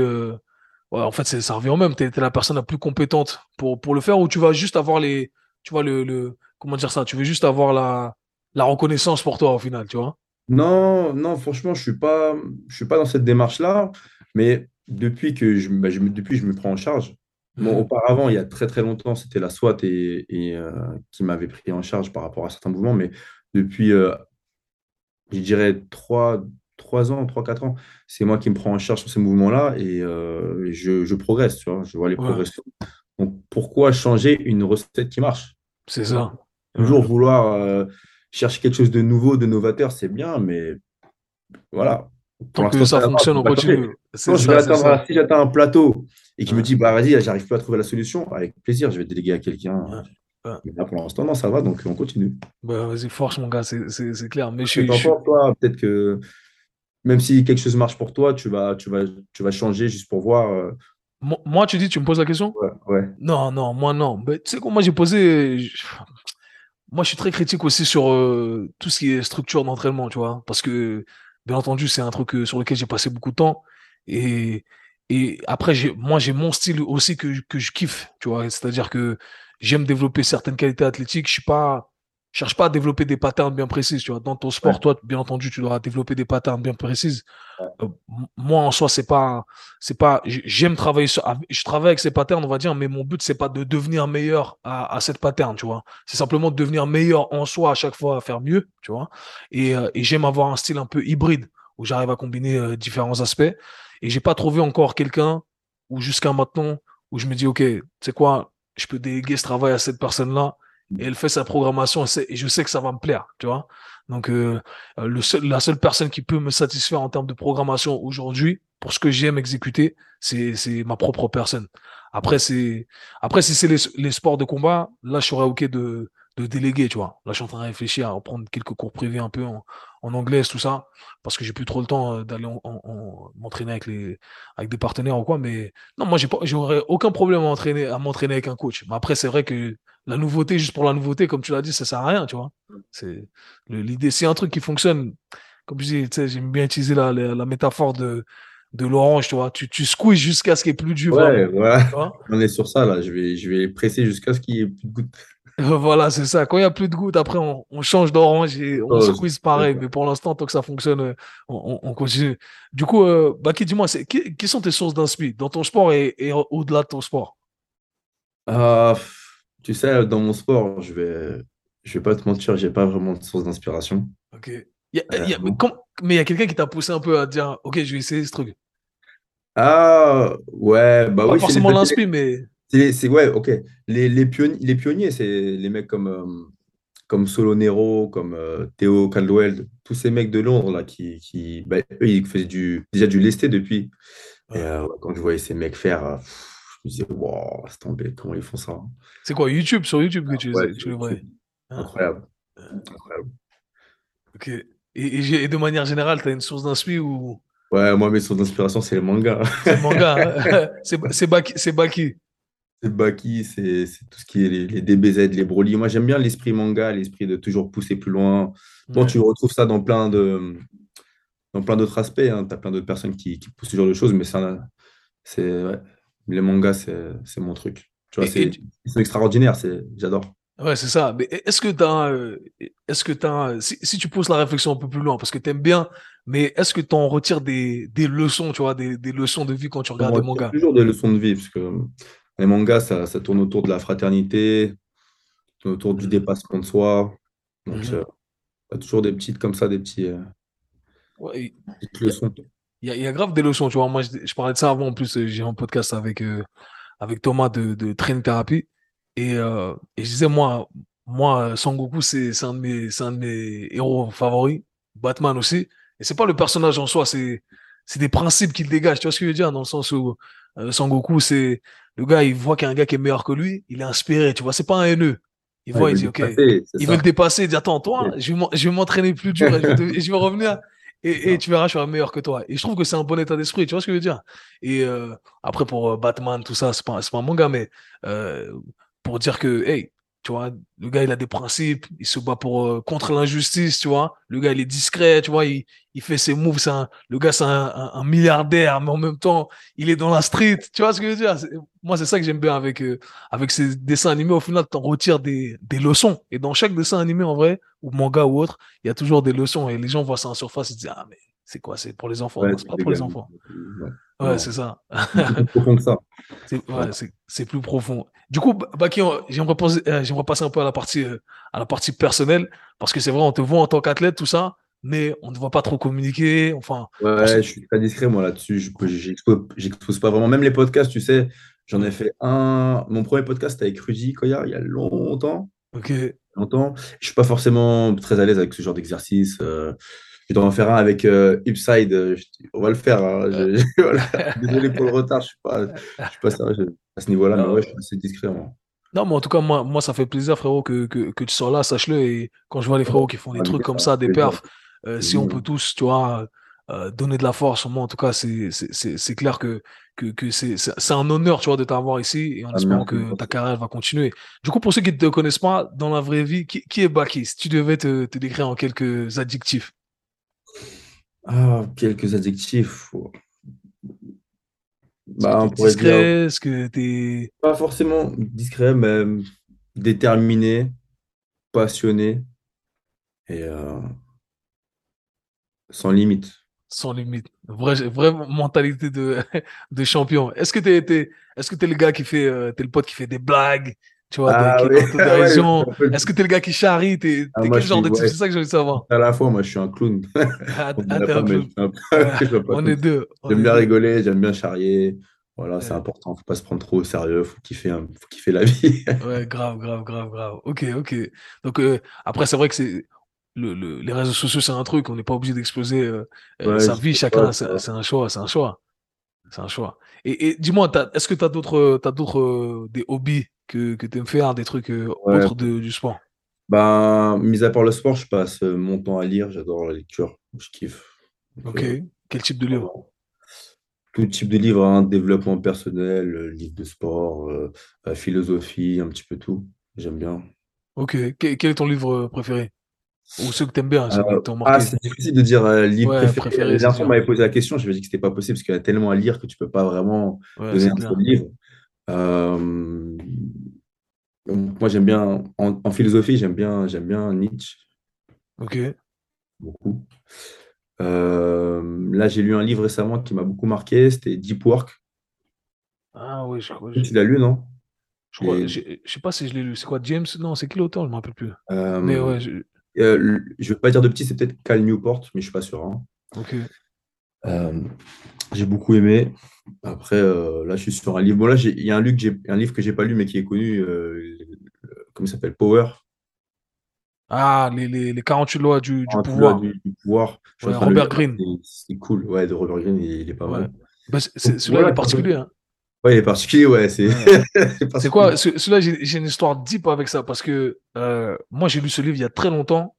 en fait, ça revient au même, tu es, la personne la plus compétente pour, pour le faire Ou tu vas juste avoir les. Tu vois, le, le comment dire ça? Tu veux juste avoir la la reconnaissance pour toi au final, tu vois? Non, non, franchement, je suis pas, je suis pas dans cette démarche-là. Mais depuis que je, bah, je, depuis, je me prends en charge. Bon, mhm. auparavant, il y a très très longtemps, c'était la SWAT et, euh, qui m'avait pris en charge par rapport à certains mouvements. Mais depuis, euh, je dirais, trois, trois ans, trois, quatre ans, c'est moi qui me prends en charge sur ces mouvements-là et euh, je, progresse, tu vois, je vois les progressions. Donc pourquoi changer une recette qui marche? C'est ça. Toujours vouloir chercher quelque chose de nouveau, de novateur, c'est bien, mais voilà. Pour que ça fonctionne, on continue. si j'atteins un plateau et qu'il me dit, bah vas-y, j'arrive plus à trouver la solution, avec plaisir, je vais déléguer à quelqu'un. Mais là, pour l'instant, non, ça va, donc on continue. Bah, vas-y, force, mon gars, c'est clair. Mais je, toi, peut-être que même si quelque chose marche pour toi, tu vas, tu vas, tu vas changer juste pour voir. Euh. Moi, tu dis, tu me poses la question? Ouais, ouais. Non, non, moi, non. Mais, tu sais quoi, moi, j'ai posé moi, je suis très critique aussi sur euh, tout ce qui est structure d'entraînement, tu vois, parce que, bien entendu, c'est un truc euh, sur lequel j'ai passé beaucoup de temps. Et, et après, moi, j'ai mon style aussi que, que je kiffe, tu vois, c'est-à-dire que j'aime développer certaines qualités athlétiques. Je suis pas, cherche pas à développer des patterns bien précises. Tu vois, dans ton sport, toi, bien entendu, tu dois développer des patterns bien précises. Euh, moi, en soi, c'est pas, c'est pas, j'aime travailler sur, je travaille avec ces patterns, on va dire, mais mon but, c'est pas de devenir meilleur à, à cette pattern, tu vois. C'est simplement de devenir meilleur en soi à chaque fois, à faire mieux, tu vois. Et, euh, et j'aime avoir un style un peu hybride où j'arrive à combiner euh, différents aspects. Et j'ai pas trouvé encore quelqu'un où jusqu'à maintenant, où je me dis, OK, c'est quoi, je peux déléguer ce travail à cette personne-là et elle fait sa programmation et, je sais que ça va me plaire, tu vois. Donc euh, seul, la seule personne qui peut me satisfaire en termes de programmation aujourd'hui pour ce que j'aime exécuter, c'est c'est ma propre personne. Après c'est après si c'est les, les sports de combat, là je serais ok de de déléguer, tu vois. Là, je suis en train de réfléchir à prendre quelques cours privés un peu en, en anglais, tout ça, parce que j'ai plus trop le temps euh, d'aller en, m'entraîner avec les avec des partenaires ou quoi. Mais non, moi, j'ai pas, j'aurais aucun problème à m'entraîner à m'entraîner avec un coach. Mais après, c'est vrai que la nouveauté, juste pour la nouveauté, comme tu l'as dit, ça sert à rien, tu vois. C'est l'idée, c'est un truc qui fonctionne. Comme je dis, tu sais, j'aime bien utiliser la, la, métaphore de de l'orange, tu vois. Tu, tu squeezes jusqu'à ce qu'il n'y ait plus de jus. Ouais, ouais. On est sur ça, là. Je vais, je vais presser jusqu'à ce qu'il n'y ait plus de gouttes. voilà, c'est ça. Quand il n'y a plus de gouttes, après, on, on change d'orange et on oh, squeeze pareil. Mais pour l'instant, tant que ça fonctionne, on, on continue. Du coup, euh, Baki, dis-moi, qui, quelles sont tes sources d'inspiration dans ton sport et, et au-delà de ton sport? Euh, Tu sais, dans mon sport, je vais, je vais pas te mentir, j'ai pas vraiment de source d'inspiration. Ok. Y a, y a, mais il y a quelqu'un qui t'a poussé un peu à dire, ok, je vais essayer ce truc. Ah, ouais, bah pas oui. forcément l'inspi, mais. C'est, ouais, ok. Les, les, pionniers, les pionniers, c'est les mecs comme, euh, comme Solo Nero, comme euh, Théo Caldwell, tous ces mecs de Londres là, qui, qui bah, eux, ils faisaient du, déjà du lesté depuis. Et euh, quand je voyais ces mecs faire, je me disais, wow, c'est tombé, comment ils font ça hein. C'est quoi, YouTube Sur YouTube que tu, tu le voyais ah. Incroyable. Incroyable. Ok. Et, et, de manière générale, tu as une source d'inspiration ou? Ouais, moi, mes sources d'inspiration, c'est les mangas. C'est le manga. Hein. c'est Baki. C'est Baki, c'est tout ce qui est les, DBZ, les Broly. Moi, j'aime bien l'esprit manga, l'esprit de toujours pousser plus loin. Bon, tu retrouves ça dans plein de, dans plein d'autres aspects. Hein. Tu as plein d'autres personnes qui, qui poussent ce genre de choses, mais ça, c'est, ouais. les mangas, c'est mon truc. Tu vois, c'est extraordinaire, j'adore. Ouais, c'est ça. Mais est-ce que tu as, euh, est-ce que as, si, si, tu pousses la réflexion un peu plus loin, parce que tu aimes bien, mais est-ce que tu en retires des, des, leçons, tu vois, des, des, leçons de vie quand tu regardes des mangas? Toujours des leçons de vie, parce que les mangas, ça, ça tourne autour de la fraternité, autour du mmh. dépassement de soi. Donc, euh, y a toujours des petites comme ça, des petits, euh, ouais, petites leçons. Il y, a, y, a grave des leçons, tu vois. Moi, je, je parlais de ça avant. En plus, j'ai un podcast avec, avec Thomas de, de Train Therapy. Et, euh, et je disais, moi, moi Goku c'est un, de mes, un de mes héros favoris. Batman aussi. Et c'est pas le personnage en soi, c'est des principes qu'il dégage. Tu vois ce que je veux dire? Dans le sens où euh, Goku c'est le gars, il voit qu'il y a un gars qui est meilleur que lui, il est inspiré. Tu vois, c'est pas un haineux. Il voit, il, dit, OK. il veut le dépasser. Il dit, attends, toi, je vais m'entraîner plus dur et je vais, revenir. Et, et, tu verras, je serai meilleur que toi. Et je trouve que c'est un bon état d'esprit, tu vois ce que je veux dire? Et euh, après, pour euh, Batman, tout ça, c'est pas, pas un manga, mais euh, pour dire que, hey, tu vois, le gars, il a des principes, il se bat pour, euh, contre l'injustice, tu vois. Le gars, il est discret, tu vois, il, il fait ses moves. Un, le gars, c'est un, un, milliardaire, mais en même temps, il est dans la street. Tu vois ce que je veux dire? Moi, c'est ça que j'aime bien avec, euh, avec ces dessins animés. Au final, tu en retires des, des leçons. Et dans chaque dessin animé, en vrai, ou manga ou autre, il y a toujours des leçons. Et les gens voient ça en surface, ils se disent, ah, mais c'est quoi? C'est pour les enfants? c'est pas pour les enfants. Ouais, c'est ça. C'est plus profond que ça. C'est plus profond. Du coup, Baki, j'aimerais passer, euh, passer un peu à la partie, euh, à la partie personnelle, parce que c'est vrai, on te voit en tant qu'athlète, tout ça, mais on ne voit pas trop communiquer. Enfin, ouais, je suis très discret, moi, là-dessus. J'expose pas vraiment. Même les podcasts, tu sais, j'en ai fait un. Mon premier podcast c'était avec Rudy Koya, il y a longtemps. Ok. Longtemps. Je suis pas forcément très à l'aise avec ce genre d'exercice. Euh, je dois en faire un avec euh, Upside. Euh, on va le faire. Hein. Désolé pour le retard, je ne suis pas, je suis pas sérieux à ce niveau-là, mais ouais, je suis assez discret. Non, mais en tout cas, moi, moi ça fait plaisir, frérot, que, que, que tu sois là, sache-le. Et quand je vois les frérots qui font des trucs comme ça, des perfs, euh, si on peut tous, tu vois, donner de la force, moi, en tout cas, c'est clair que, que, que c'est un honneur, tu vois, de t'avoir ici et en ah, espérant que ta carrière va continuer. Du coup, pour ceux qui ne te connaissent pas, dans la vraie vie, qui, qui est Baki Si tu devais te, te décrire en quelques adjectifs. Ah, quelques adjectifs. Bah, on pourrait discret, est-ce que t'es... Pas forcément discret, mais déterminé, passionné et euh, sans limite. Sans limite. Vraie, vraie mentalité de, de champion. Est-ce que t'es, est-ce que t'es le gars qui fait, euh, t'es le pote qui fait des blagues, tu vois, ah, oui. Est-ce que tu es le gars qui charrie? T'es ah, quel genre de type? C'est ça que j'ai envie de savoir. À la fois, moi, je suis un clown. Ah, on, est deux. J'aime bien rigoler, j'aime bien charrier. Voilà, c'est important. Faut pas se prendre trop au sérieux. Faut kiffer, faut kiffer la vie. ouais, grave, grave, grave, grave. Ok, ok. Donc euh, après, c'est vrai que c'est le, le, les réseaux sociaux, c'est un truc. On n'est pas obligé d'exploser euh, euh, sa vie. Chacun, c'est un choix, c'est un choix. C'est un choix. Et, et dis-moi, est-ce que tu as d'autres, as d'autres des hobbies que, que tu aimes faire, des trucs euh, autres de, du sport? Ben, Mis à part le sport, je passe euh, mon temps à lire. J'adore la lecture. Je kiffe. ok. Euh, Quel type de livre? Tout type de livre, hein, développement personnel, livre de sport, philosophie, un petit peu tout. J'aime bien. Ok. Quel, est ton livre préféré? Ou ceux que tu aimes bien, Ah, c'est difficile de dire livre préféré. Dernière fois, on m'avait posé la question, je me dit que c'était pas possible parce qu'il y a tellement à lire que tu peux pas vraiment donner un seul livre. Euh, moi, j'aime bien, en, philosophie, j'aime bien, j'aime bien Nietzsche. Ok. Beaucoup. Euh, là, j'ai lu un livre récemment qui m'a beaucoup marqué, c'était Deep Work. Ah oui, je crois. Tu l'as lu, non? Je crois, je, sais pas si je l'ai lu. C'est quoi, James? Non, c'est qui l'auteur? Je ne me rappelle plus. Euh, mais ouais, je... ne vais pas dire de petit, c'est peut-être Cal Newport, mais je suis pas sûr. Hein. Ok. j'ai beaucoup aimé. Après, euh, là, je suis sur un livre. Bon, là, il y a un, un livre que j'ai pas lu, mais qui est connu. Euh, comment il s'appelle? Power. Ah, les, les, les 48 lois du, du pouvoir. du, pouvoir. Robert Greene. C'est cool. Ouais, de Robert Greene, il, est pas mal. Bah, celui-là, il est particulier. Hein. Ouais, il est particulier, ouais. C'est C'est quoi Celui-là, j'ai une histoire deep avec ça parce que euh, moi, j'ai lu ce livre il y a très longtemps.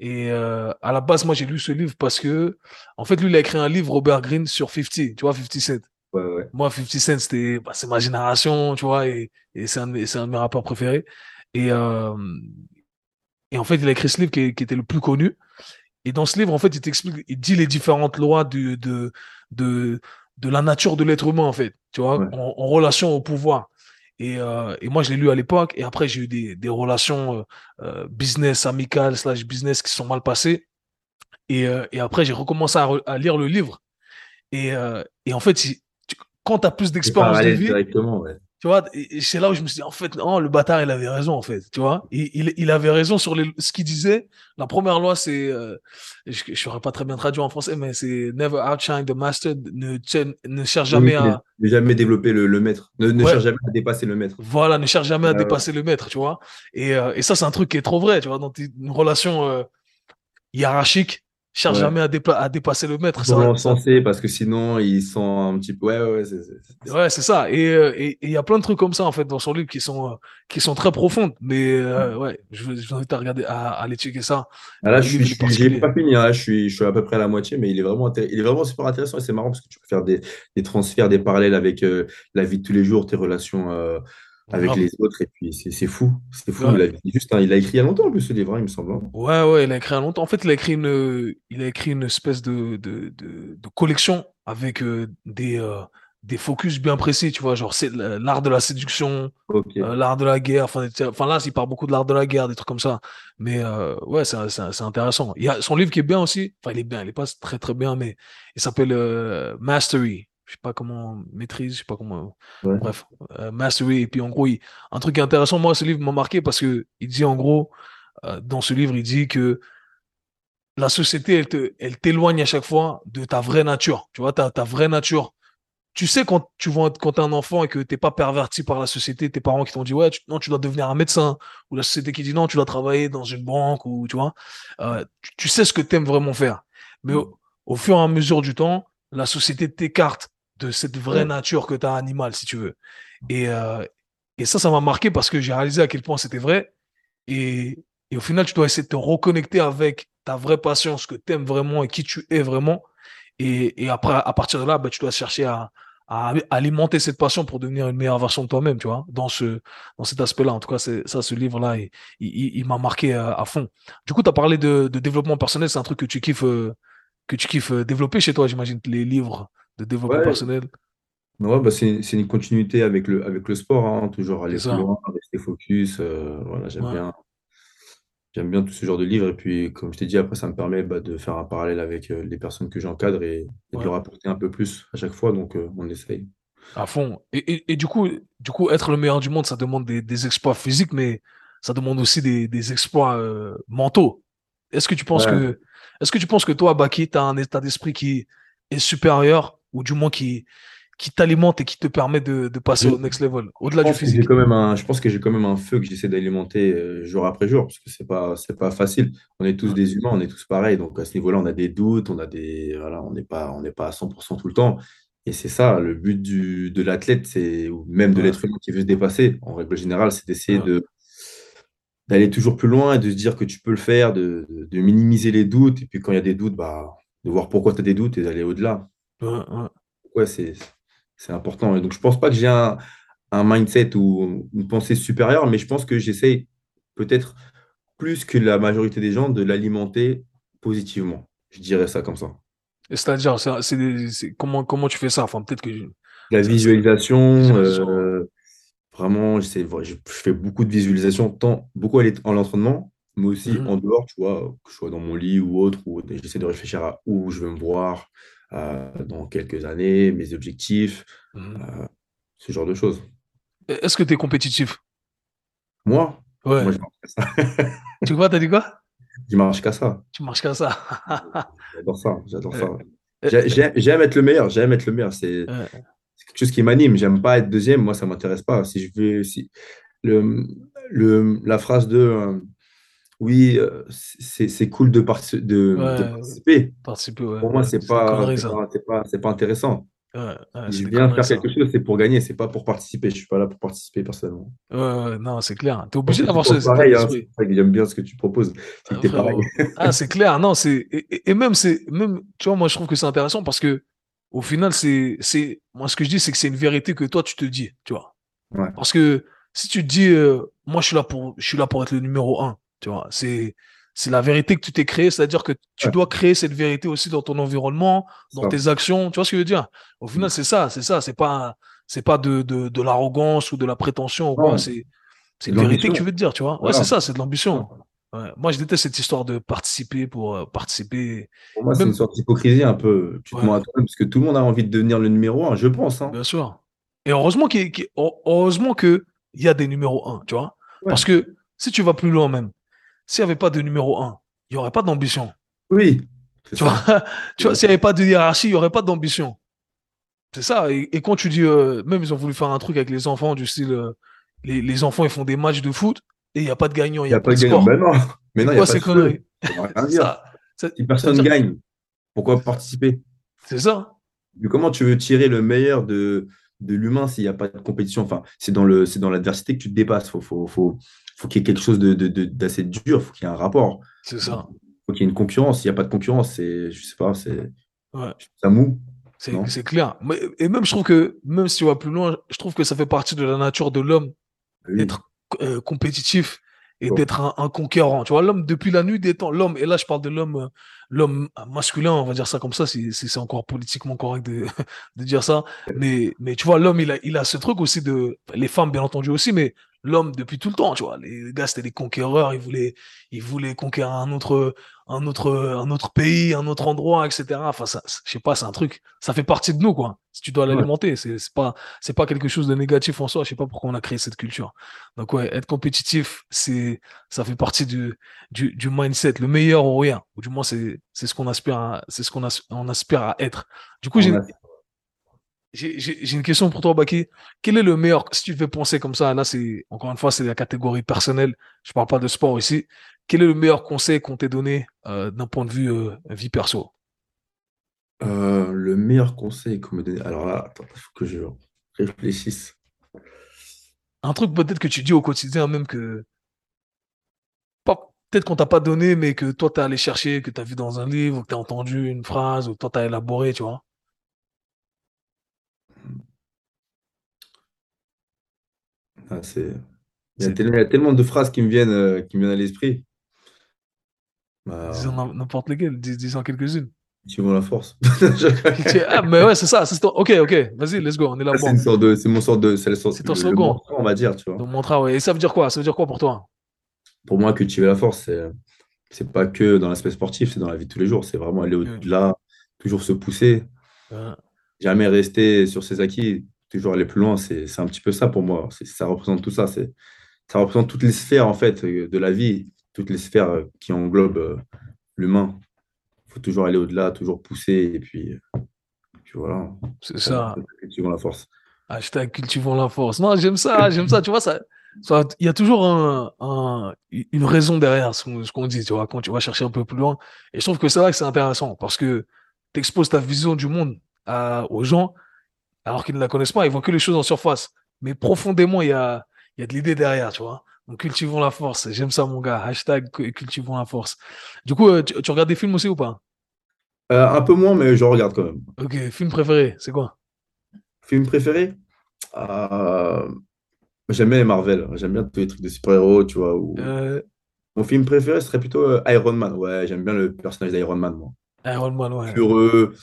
Et euh, à la base, moi, j'ai lu ce livre parce que, en fait, lui, il a écrit un livre, Robert Greene, sur 50, tu vois, 50 Cent. Moi, 50 Cent, c'était, bah, c'est ma génération, tu vois, et, et c'est un, un, de mes rappeurs préférés. Et, euh, et en fait, il a écrit ce livre qui, qui était le plus connu. Et dans ce livre, en fait, il t'explique, il dit les différentes lois de, de, de la nature de l'être humain, en fait, tu vois, en, relation au pouvoir. Et, euh, et moi, je l'ai lu à l'époque. Et après, j'ai eu des, des relations euh, euh business, amicales, slash business qui sont mal passées. Et, euh, et après, j'ai recommencé à, à, lire le livre. Et, et en fait, quand tu as plus d'expérience de vie, ouais. Tu vois, c'est là où je me suis dit, en fait, non, le bâtard, il avait raison, en fait. Tu vois, il, il, avait raison sur les, ce qu'il disait. La première loi, c'est, euh, je ne saurais pas très bien traduit en français, mais c'est never outshine the master. Ne, ne cherche jamais à. Ne jamais développer le, le maître. Ne, ne cherche jamais à dépasser le maître. Voilà, ne cherche jamais à dépasser le maître, tu vois. Et, euh, et ça, c'est un truc qui est trop vrai, tu vois, dans une relation euh, hiérarchique cherche jamais à, à, dépasser le maître. ça l'encenser parce que sinon ils sont un petit peu. Ouais, ouais, c'est ouais, c'est ça. Euh, et il y a plein de trucs comme ça en fait dans son livre qui sont, euh, qui sont très profondes. Mais euh, ouais, je, vous invite à regarder, à, à aller checker ça. Ah, là, je pas fini. Hein. je, suis, je suis à peu près à la moitié, mais il est vraiment, il est vraiment super intéressant et c'est marrant parce que tu peux faire des, des transferts, des parallèles avec la vie de tous les jours, tes relations avec les autres. Et puis, c'est fou. C'est fou. Il, a, juste, il a écrit il y a longtemps, en plus, ce livre, hein, il me semble. Hein. Ouais, ouais, il a écrit il y a longtemps. En fait, il a écrit une, il a écrit une espèce de, de, de, de collection avec euh, des, euh, des focus bien précis, tu vois, genre c'est l'art de la séduction, euh, l'art de la guerre. Enfin, enfin là, il parle beaucoup de l'art de la guerre, des trucs comme ça. Mais ouais, c'est intéressant. Il y a son livre qui est bien aussi. Enfin, il est bien, il est pas très très bien, mais il s'appelle Mastery je sais pas comment maîtrise, je sais pas comment. Bref, euh, mastery. Et puis en gros, un truc intéressant, moi, ce livre m'a marqué parce que il dit en gros, euh, dans ce livre, il dit que la société, elle te, elle t'éloigne à chaque fois de ta vraie nature. Tu vois, ta, ta vraie nature. Tu sais quand tu vois quand t'es un enfant et que t'es pas perverti par la société, tes parents qui t'ont dit ouais, non, tu dois devenir un médecin, ou la société qui dit non, tu dois travailler dans une banque, ou tu vois, euh, tu, sais ce que tu aimes vraiment faire. Mais mm. au fur et à mesure du temps, la société t'écarte de cette vraie nature que tu as animal, si tu veux. Et, euh, et ça, ça m'a marqué parce que j'ai réalisé à quel point c'était vrai. Et, et, au final, tu dois essayer de te reconnecter avec ta vraie passion, ce que tu aimes vraiment et qui tu es vraiment. Et, et après, à partir de là, bah, tu dois chercher à, à, alimenter cette passion pour devenir une meilleure version de toi-même, tu vois, dans, ce, dans cet aspect-là. En tout cas, c'est ça, ce livre-là, il, il, il m'a marqué à, à, fond. Du coup, tu as parlé de, de développement personnel, c'est un truc que tu kiffes, euh, que tu kiffes euh, développer chez toi, j'imagine, les livres de développement personnel ouais, bah c'est une continuité avec le, avec le sport, hein, toujours aller plus loin, rester focus. Euh, voilà, j'aime bien, j'aime bien tout ce genre de livres. Et puis, comme je t'ai dit, après, ça me permet bah, de faire un parallèle avec euh, les personnes que j'encadre et, de leur apporter un peu plus à chaque fois. Donc, euh, on essaye. À fond. Et, et, du, coup, du coup, être le meilleur du monde, ça demande des, des exploits physiques, mais ça demande aussi des, des exploits mentaux. Est-ce que tu penses que, est-ce que tu penses que toi, Baki, tu as un état d'esprit qui est supérieur ou du moins qui, qui t'alimente et qui te permet de, de passer au next level, au-delà du physique. Quand même un, je pense que j'ai quand même un feu que j'essaie d'alimenter euh, jour après jour, parce que c'est pas, c'est pas facile. On est tous des humains, on est tous pareils. Donc à ce niveau-là, on a des doutes, on a des, voilà, on n'est pas, on n'est pas à 100% tout le temps. Et c'est ça, le but du, de l'athlète, c'est, ou même de l'être humain qui veut se dépasser, en règle générale, c'est d'essayer de d'aller toujours plus loin et de se dire que tu peux le faire, de, de minimiser les doutes. Et puis quand il y a des doutes, bah, de voir pourquoi tu as des doutes et d'aller au-delà. Ouais, c'est important. Et donc, je pense pas que j'ai un, un, mindset ou une pensée supérieure, mais je pense que j'essaie peut-être plus que la majorité des gens de l'alimenter positivement. Je dirais ça comme ça. C'est-à-dire, c'est comment, comment tu fais ça? Enfin, peut-être que La visualisation, euh, vraiment, je, je fais beaucoup de visualisation, tant beaucoup en l'entraînement, mais aussi mm-hmm. en dehors, tu vois, que je sois dans mon lit ou autre, où j'essaie de réfléchir à où je veux me voir, dans quelques années, mes objectifs, mhm. euh, ce genre de choses. Est-ce que tu es compétitif? Moi? Ouais. Moi, je marche qu'à ça. tu vois, t'as dit quoi? Je marche qu'à ça. Tu marches qu'à ça. j'adore ça, j'adore ça. J'aime être le meilleur, j'aime être le meilleur. C'est quelque chose qui m'anime. J'aime pas être deuxième, moi, ça m'intéresse pas. Si je veux, si le, le, la phrase de euh, oui, euh, c'est cool de, de, participer. Pour moi, c'est pas, pas, pas, intéressant. je viens faire quelque chose, c'est pour gagner, c'est pas pour participer. Je suis pas là pour participer personnellement. Ouais, non, c'est clair. Tu es obligé d'avoir ce. pareil, hein, j'aime bien ce que tu proposes. C'est ah, ah, c'est clair. Non, c'est et, même c'est même tu vois, moi je trouve que c'est intéressant parce que au final, c'est c'est moi ce que je dis, c'est que c'est une vérité que toi tu te dis, tu vois. Parce que si tu te dis, euh, moi je suis là pour je suis là pour être le numéro un tu vois, c'est, c'est la vérité que tu t'es créée, c'est-à-dire que tu dois créer cette vérité aussi dans ton environnement, dans tes actions. Tu vois ce que je veux dire? Au final, c'est ça, c'est ça. C'est pas, c'est pas de, de, de l'arrogance ou de la prétention. C'est, c'est une vérité que tu veux te dire, tu vois. Ouais, c'est ça, c'est de l'ambition. Moi, je déteste cette histoire de participer pour euh, participer. Pour moi, c'est une sorte d'hypocrisie un peu. Tu te mens à toi parce que tout le monde a envie de devenir le numéro un, je pense. Hein. Bien sûr. Et heureusement qu'il heureusement que il y a des numéros 1, tu vois. Parce que si tu vas plus loin même, s'il n'y avait pas de numéro 1, il n'y aurait pas d'ambition. Oui. Tu vois, tu vois s'il n'y avait pas de hiérarchie, il n'y aurait pas d'ambition. C'est ça. Et, quand tu dis, euh, même ils ont voulu faire un truc avec les enfants du style, euh, les, les, enfants ils font des matchs de foot et il n'y a pas de gagnant, il n'y a, pas de gagnant. Ben non, mais non, il n'y a pas de si personne gagne, pourquoi participer? C'est ça. comment tu veux tirer le meilleur de, de l'humain s'il n'y a pas de compétition? Enfin, c'est dans le, c'est dans l'adversité que tu te dépasses. Faut, faut, faut, faut qu'il y ait quelque chose de, d'assez dur. Faut qu'il y ait un rapport. C'est ça. Faut qu'il y ait une concurrence. S'il n'y a pas de concurrence, c'est, je sais pas, c'est, ça mou. C'est clair. Et même, je trouve que, même si tu vas plus loin, je trouve que ça fait partie de la nature de l'homme d'être euh, compétitif et d'être un, conquérant. Tu vois, l'homme, depuis la nuit des temps, l'homme, et là je parle de l'homme euh, l'homme masculin, on va dire ça comme ça, si, c'est encore politiquement correct de, de dire ça. Mais, mais tu vois, l'homme, il a, il a ce truc aussi de, les femmes bien entendu aussi, mais l'homme depuis tout le temps, tu vois. Les gars, c'était des conquérants, ils voulaient, ils voulaient conquérir un autre, un autre, un autre pays, un autre endroit, etc. Enfin, ça, je sais pas, c'est un truc, ça fait partie de nous, quoi. Si tu dois l'alimenter, c'est, c'est pas, c'est pas quelque chose de négatif en soi. Je sais pas pourquoi on a créé cette culture. Donc ouais, être compétitif, c'est, ça fait partie du, du, du mindset, le meilleur ou rien. Ou du moins, c'est, c'est ce qu'on aspire à, c'est ce qu'on on aspire à être. Du coup, j'ai, j'ai une question pour toi, Baki. Quel est le meilleur, si tu devais penser comme ça, là, c'est, encore une fois, c'est la catégorie personnelle. Je parle pas de sport ici. Quel est le meilleur conseil qu'on t'ait donné euh, d'un point de vue euh, vie perso? Euh, Le meilleur conseil qu'on me donné. Alors là, il faut que je réfléchisse. Un truc peut-être que tu dis au quotidien, même que. Peut-être qu'on t'a pas donné, mais que toi, tu allé chercher, que tu as vu dans un livre, que tu as entendu une phrase, ou toi, tu as élaboré, tu vois. Ah, il, y a tellement, de phrases qui me viennent, euh, qui me viennent à l'esprit. Bah, n'importe lesquelles, disons quelques-unes. Tu vois la force. ah, mais ouais, c'est ça. Ok, ok, vas-y, let's go, on est là. C'est mon sort de. C'est ton slogan. on va dire, tu vois. Ton mantra, ouais. Et ça veut dire quoi? Ça veut dire quoi pour toi? Pour moi, cultiver la force, c'est. C'est pas que dans l'aspect sportif, c'est dans la vie de tous les jours. C'est vraiment aller au-delà, toujours se pousser, jamais rester sur ses acquis toujours aller plus loin, c'est un petit peu ça pour moi. Ça représente tout ça. Ça représente toutes les sphères en fait de la vie, toutes les sphères euh, qui englobent euh, l'humain. Il faut toujours aller au-delà, toujours pousser et puis, puis voilà. C'est ça. Cultivons la force. Hashtag cultivons la force. Non, j'aime ça, j'aime ça. Tu vois, ça, il y a toujours un, une raison derrière ce qu'on dit, tu vois, quand tu vas chercher un peu plus loin. Et je trouve que c'est là que c'est intéressant parce que tu exposes ta vision du monde à, aux gens alors qu'ils ne la connaissent pas, ils voient que les choses en surface. Mais profondément, il y a, il y a de l'idée derrière, tu vois. Donc, cultivons la force. J'aime ça, mon gars. Hashtag cultivons la force. Du coup, euh, tu, regardes des films aussi ou pas? Euh, Un peu moins, mais je regarde quand même. Ok, film préféré, c'est quoi? Film préféré? Euh, J'aime bien les Marvel. J'aime bien tous les trucs de super-héros, tu vois. Mon film préféré serait plutôt Iron Man. Ouais, j'aime bien le personnage d'Iron Man, moi. Iron Man, ouais. Heureux,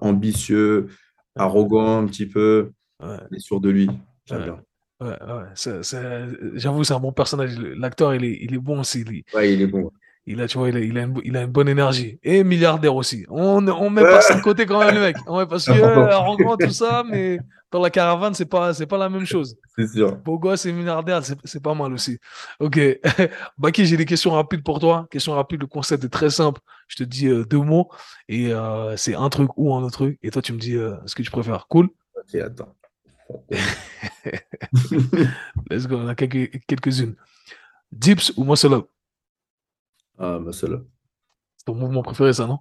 ambitieux, arrogant un petit peu, ouais. sûr de lui. J'aime bien. Ouais, ouais. J'avoue, c'est un bon personnage. L'acteur, il est, il est bon aussi. Ouais, il est bon. Il a, tu vois, il a, il a, une, il a une bonne énergie. Et milliardaire aussi. On, on met pas ça de côté quand même, le mec. On met parce que arrogant, tout ça, mais dans la caravane, c'est pas, c'est pas la même chose. C'est sûr. Beau gosse et milliardaire, c'est pas mal aussi. Ok. Baki, j'ai des questions rapides pour toi. Question rapide, le concept est très simple. Je te dis euh, deux mots et euh, c'est un truc ou un autre truc. Et toi, tu me dis euh, ce que tu préfères. Cool? Ok, attends. Let's go, on a quelques-unes. Dips ou muscle up Ah, muscle up. C'est ton mouvement préféré, ça, non?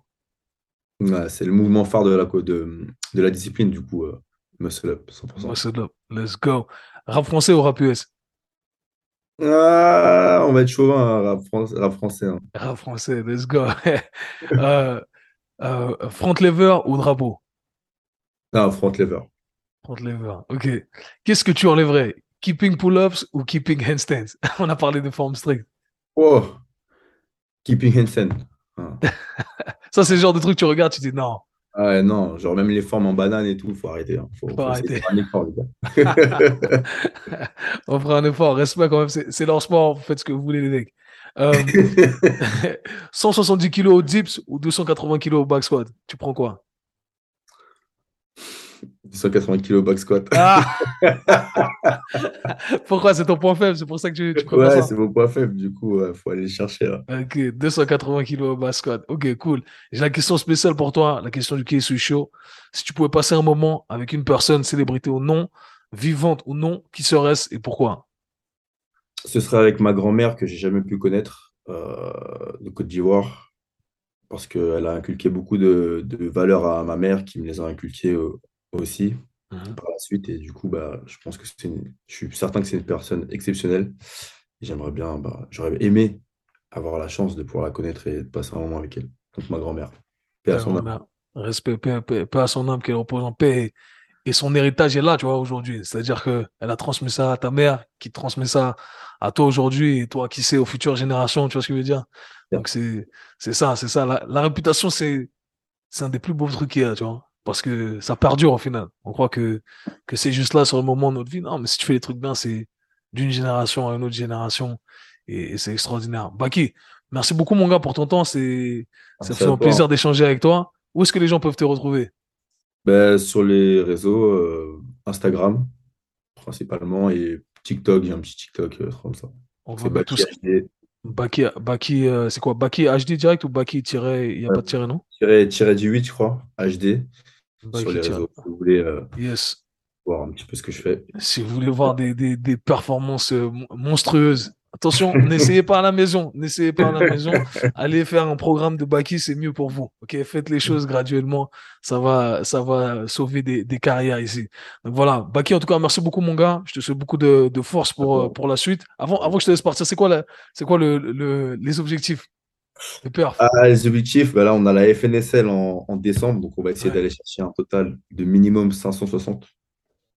Ouais, C'est le mouvement phare de la, de, de la discipline, du coup. Euh, muscle up, 100%. Muscle up, let's go. Rap français ou rap US ah, on va être chauvin, hein, rap, français. Rap français, hein. rap français let's go. euh, euh, front lever ou drapeau? Non, front lever. Front lever, ok. Qu'est-ce que tu enlèverais? Keeping pull-ups ou keeping handstands? On a parlé de forme stricte. Oh. Keeping Hansen. ça, c'est le genre de truc que tu regardes, tu dis non. Ah ouais, non, genre même les formes en banane et tout, il faut arrêter. Hein. Faut, Faut arrêter. faire un effort, les gars. On fera un effort, respect quand même, c'est leur sport, vous faites ce que vous voulez, les mecs. Euh, 170 kg au dips ou 280 kg au back squat, tu prends quoi? 280 kg back squat. Ah Pourquoi c'est ton point faible? C'est pour ça que tu, tu préfères Ouais, c'est mon point faible, du coup, il faut aller le chercher. là. Ok, 280 kg back squat. Ok, cool. J'ai la question spéciale pour toi, la question du KSU Show. Si tu pouvais passer un moment avec une personne, célébrité ou non, vivante ou non, qui serait-ce et pourquoi? Ce serait avec ma grand-mère que j'ai jamais pu connaître euh, de Côte d'Ivoire, parce qu'elle a inculqué beaucoup de, de valeurs à ma mère qui me les a inculquées euh, aussi Mhm. par la suite. Et du coup, bah, je pense que c'est une- je suis certain que c'est une personne exceptionnelle. J'aimerais bien, bah, j'aurais aimé avoir la chance de pouvoir la connaître et de passer un moment avec elle. Donc ma grand-mère. Paix à son âme. Vraiment, Respect, paix, paix- paix à son âme, qu'elle repose en paix. Et son héritage est là, tu vois, aujourd'hui. C'est-à-dire que elle a transmis ça à ta mère, qui transmet ça à toi aujourd'hui, et toi qui sais aux futures générations, tu vois ce que je veux dire? Donc c'est, c'est ça, c'est ça. La, la réputation, c'est, c'est un des plus beaux trucs qu'il y a, tu vois. Parce que ça perdure au final. On croit que, que c'est juste là sur le moment de notre vie. Non, mais si tu fais les trucs bien, c'est d'une génération à une autre génération. Et, et c'est extraordinaire. Baki, merci beaucoup, mon gars, pour ton temps. C'est, ça fait un plaisir d'échanger avec toi. Où est-ce que les gens peuvent te retrouver? Ben, sur les réseaux, euh, Instagram principalement et TikTok, j'ai un petit TikTok euh, comme ça. On va mettre Baki tous. Baki, Baki, euh, c'est quoi? Baki HD direct ou Baki tiré, il n'y a Ouais. pas de tiré, non? tiré, tiré du 8, je crois, HD, sur Baki les tiré. réseaux. Si vous voulez euh, Yes. voir un petit peu ce que je fais. Si vous voulez voir des, des, des performances euh, mon- monstrueuses, attention, n'essayez pas à la maison. N'essayez pas à la maison. Allez faire un programme de Baki, c'est mieux pour vous. Ok, faites les choses graduellement. Ça va, ça va sauver des, des carrières ici. Donc voilà, Baki, en tout cas, merci beaucoup, mon gars. Je te souhaite beaucoup de, de force pour, pour la suite. Avant, avant que je te laisse partir, c'est quoi, la, c'est quoi le, le, les objectifs? Le perf? Ah, les objectifs, ben là, on a la FNSL en, en décembre, donc on va essayer Ouais. d'aller chercher un total de minimum 560.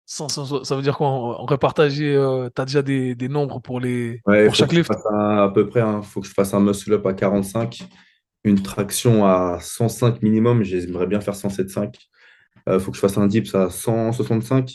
500, ça veut dire quoi? On, répartager, euh, t'as déjà des, des nombres pour les, Ouais, pour chaque lift? un- à peu près, il faut que je fasse un muscle-up à 45, une traction à 105 minimum, j'aimerais bien faire 107,5. Il faut que je fasse un dips à 165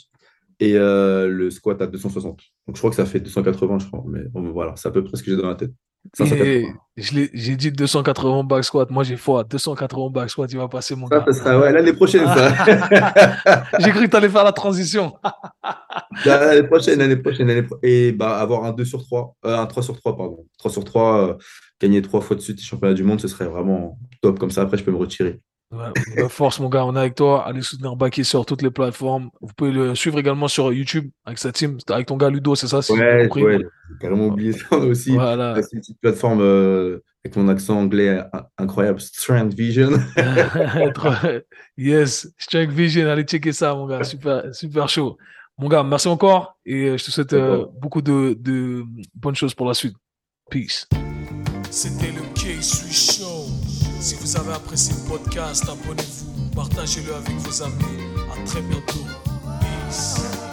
et euh, le squat à 260. Donc je crois que ça fait 280, je crois. Mais bon, voilà, c'est à peu près ce que j'ai dans la tête. 580. Et je l'ai- j'ai dit 280 back squat. Moi, j'ai foi. 280 back squat, il va passer, mon Ça, gars. ça sera ouais, l'année prochaine, ça. J'ai cru que tu allais faire la transition. L'année prochaine, l'année prochaine, l'année pro- Et bah, avoir un 2 sur 3, euh, un 3 sur 3, pardon. 3 sur 3, euh, gagner 3 fois de suite les championnats du monde, ce serait vraiment top. Comme ça, après, je peux me retirer. Ouais, bah, force, mon gars, on est avec toi. Allez soutenir Baki sur toutes les plateformes. Vous pouvez le suivre également sur YouTube avec sa team, avec ton gars Ludo, c'est ça, si Ouais, compris? ouais, j'ai carrément oublié ça aussi. Voilà. C'est une petite plateforme euh, avec mon accent anglais euh, incroyable, Strength Vision. Yes, Strength Vision, allez checker ça, mon gars. Super, super chaud. Mon gars, merci encore et euh, je te souhaite euh, beaucoup de, de bonnes choses pour la suite. Peace. C'était le K-Sui Show. Si vous avez apprécié le podcast, abonnez-vous, partagez-le avec vos amis. À très bientôt. Peace.